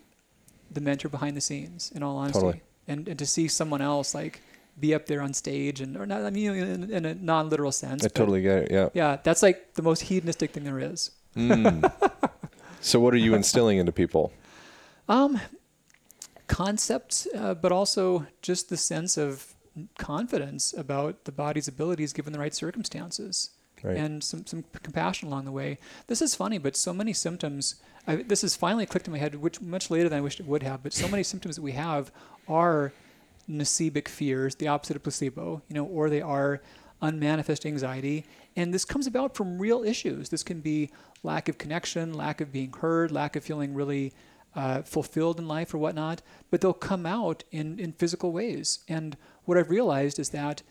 the mentor behind the scenes in all honesty. Totally. and and to see someone else like be up there on stage and or not I mean in, in a non-literal sense I totally get it. Yeah. yeah that's like the most hedonistic thing there is Mm. so what are you instilling into people? um concepts uh, but also just the sense of confidence about the body's abilities given the right circumstances Right. and some, some compassion along the way. This is funny, but so many symptoms. I, this has finally clicked in my head, which much later than I wished it would have. But so many symptoms that we have are nocebic fears, the opposite of placebo, you know, or they are unmanifest anxiety, and this comes about from real issues. This can be lack of connection, lack of being heard, lack of feeling really uh, fulfilled in life or whatnot. But they'll come out in in physical ways. And what I've realized is that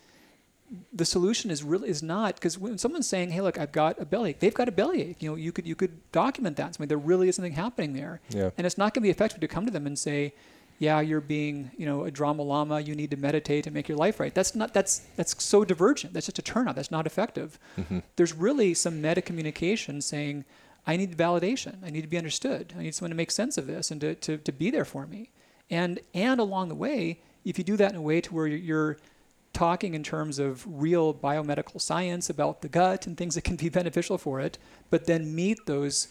the solution is really is not because when someone's saying, "Hey, look, I've got a bellyache," they've got a bellyache. You know, you could you could document that. Something there really is something happening there, Yeah. and it's not going to be effective to come to them and say, "Yeah, you're being you know a drama llama. You need to meditate and make your life right." That's not that's that's so divergent. That's just a turnout. That's not effective. Mm-hmm. There's really some meta communication saying, "I need validation. I need to be understood. I need someone to make sense of this and to to, to be there for me." And and along the way, if you do that in a way to where you're, you're talking in terms of real biomedical science about the gut and things that can be beneficial for it, but then meet those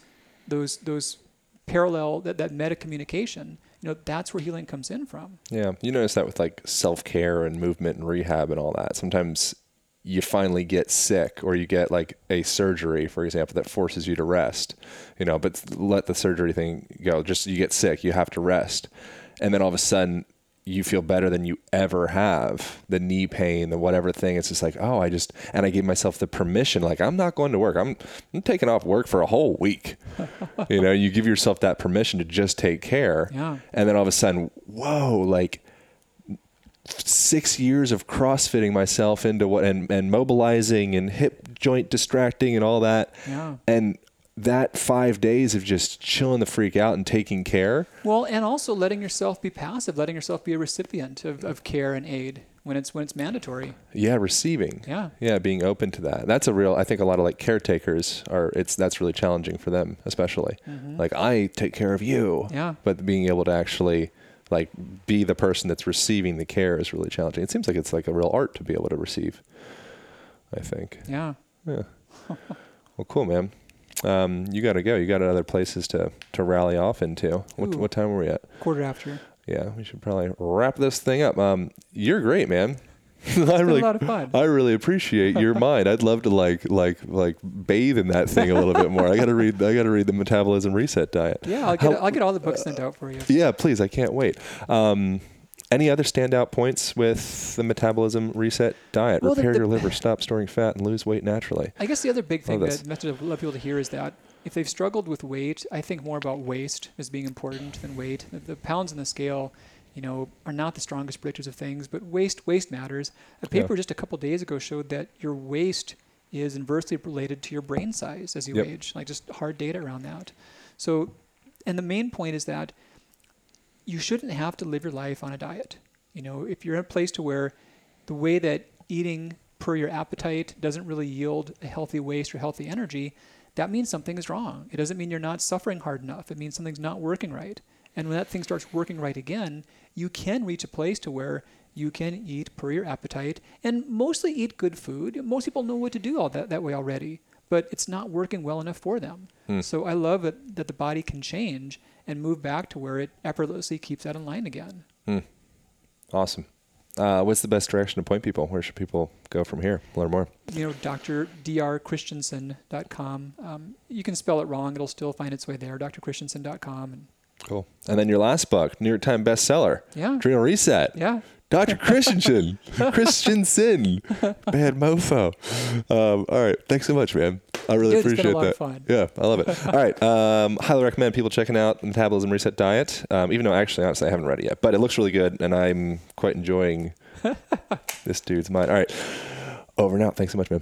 those those parallel that, that meta communication, you know, that's where healing comes in from. Yeah, you notice that with like self care and movement and rehab and all that. Sometimes you finally get sick or you get like a surgery, for example, that forces you to rest. You know, but let the surgery thing go. Just you get sick, you have to rest, and then all of a sudden you feel better than you ever have. The knee pain, the whatever thing. It's just like, oh, I just and I gave myself the permission. Like I'm not going to work. I'm I'm taking off work for a whole week. you know, you give yourself that permission to just take care. Yeah. And then all of a sudden, whoa, like six years of crossfitting myself into what and, and mobilizing and hip joint distracting and all that. Yeah. And that five days of just chilling the freak out and taking care. Well, and also letting yourself be passive, letting yourself be a recipient of, of care and aid when it's when it's mandatory. Yeah, receiving. Yeah. Yeah, being open to that. That's a real I think a lot of like caretakers are it's that's really challenging for them, especially. Like I take care of you. Mm-hmm. Yeah. But being able to actually like be the person that's receiving the care is really challenging. It seems like it's like a real art to be able to receive. I think. Yeah. Yeah. well, cool, man. Um, you got to go. You got other places to, to rally off into. What, Ooh. what time were we at? Quarter after. Yeah, we should probably wrap this thing up. Um, you're great, man. I really, a lot of fun. I really appreciate your mind. I'd love to like, like, like bathe in that thing a little bit more. I got to read. I got to read the metabolism reset diet. Yeah, I'll get I'll get all the books sent out for you. Yeah, please. I can't wait. Um, any other standout points with the metabolism reset diet? Well, Repair the- your liver, stop storing fat, and lose weight naturally. I guess the other big thing that message I'd love people to hear is that if they've struggled with weight, I think more about waste as being important than weight. The, the pounds on the scale, you know, are not the strongest predictors of things, but waste waste matters. A Yeah. paper just a couple days ago showed that your waist is inversely related to your brain size as you Yep. age. Like just hard data around that. So, and the main point is that you shouldn't have to live your life on a diet. You know, if you're in a place to where the way that eating per your appetite doesn't really yield a healthy waste or healthy energy, that means something is wrong. It doesn't mean you're not suffering hard enough. It means something's not working right. And when that thing starts working right again, you can reach a place to where you can eat per your appetite and mostly eat good food. Most people know what to do all that, that way already, but it's not working well enough for them. Hmm. So I love it that the body can change and move back to where it effortlessly keeps that in line again. Awesome. Uh, what's the best direction to point people? Where should people go from here? Learn more. You know, drdrchristianson.com. Um, you can spell it wrong; it'll still find its way there. drchristiansen.com. And Cool. And then your last book, New York Times bestseller, Yeah. Adrenal Reset. yeah, Dr. Christianson. Christianson. Bad mofo. Um, all right. Thanks so much, man. I really Dude, it's been a appreciate that. Yeah, I love it. All right. Um, highly recommend people checking out the Metabolism Reset Diet, um, even though actually, honestly, I haven't read it yet, but it looks really good and I'm quite enjoying this dude's mind. All right. Over and out. Thanks so much, man.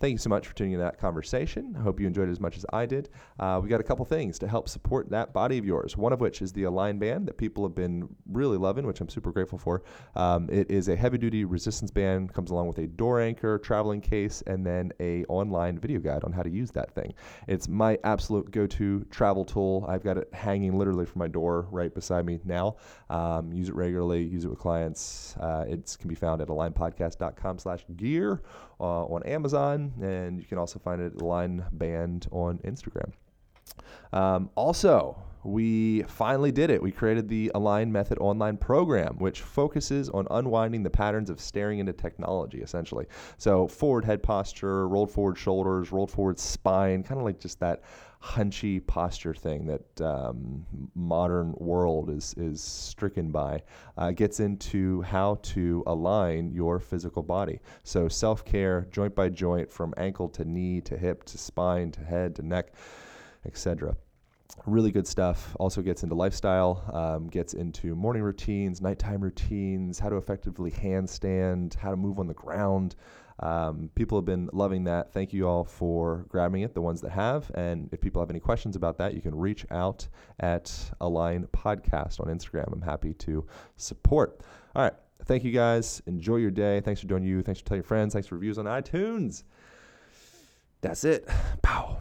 Thank you so much for tuning in to that conversation. I hope you enjoyed it as much as I did. Uh, we got a couple things to help support that body of yours. One of which is the Align band that people have been really loving, which I'm super grateful for. Um, it is a heavy-duty resistance band, comes along with a door anchor, traveling case, and then a online video guide on how to use that thing. It's my absolute go-to travel tool. I've got it hanging literally from my door right beside me now. Um, use it regularly. Use it with clients. Uh, it can be found at alignpodcast.com/gear uh, on Amazon, and you can also find it Align Band on Instagram. Um, also, we finally did it. We created the Align Method online program, which focuses on unwinding the patterns of staring into technology, essentially. So, forward head posture, rolled forward shoulders, rolled forward spine, kind of like just that hunchy posture thing that um, modern world is is stricken by uh, gets into how to align your physical body. So self-care joint by joint from ankle to knee to hip to spine to head to neck etc really good stuff. Also gets into lifestyle um, gets into morning routines nighttime routines how to effectively handstand how to move on the ground um, people have been loving that. Thank you all for grabbing it, the ones that have. And if people have any questions about that, you can reach out at Align Podcast on Instagram. I'm happy to support. All right. Thank you guys. Enjoy your day. Thanks for doing you. Thanks for telling your friends. Thanks for reviews on iTunes. That's it. Pow.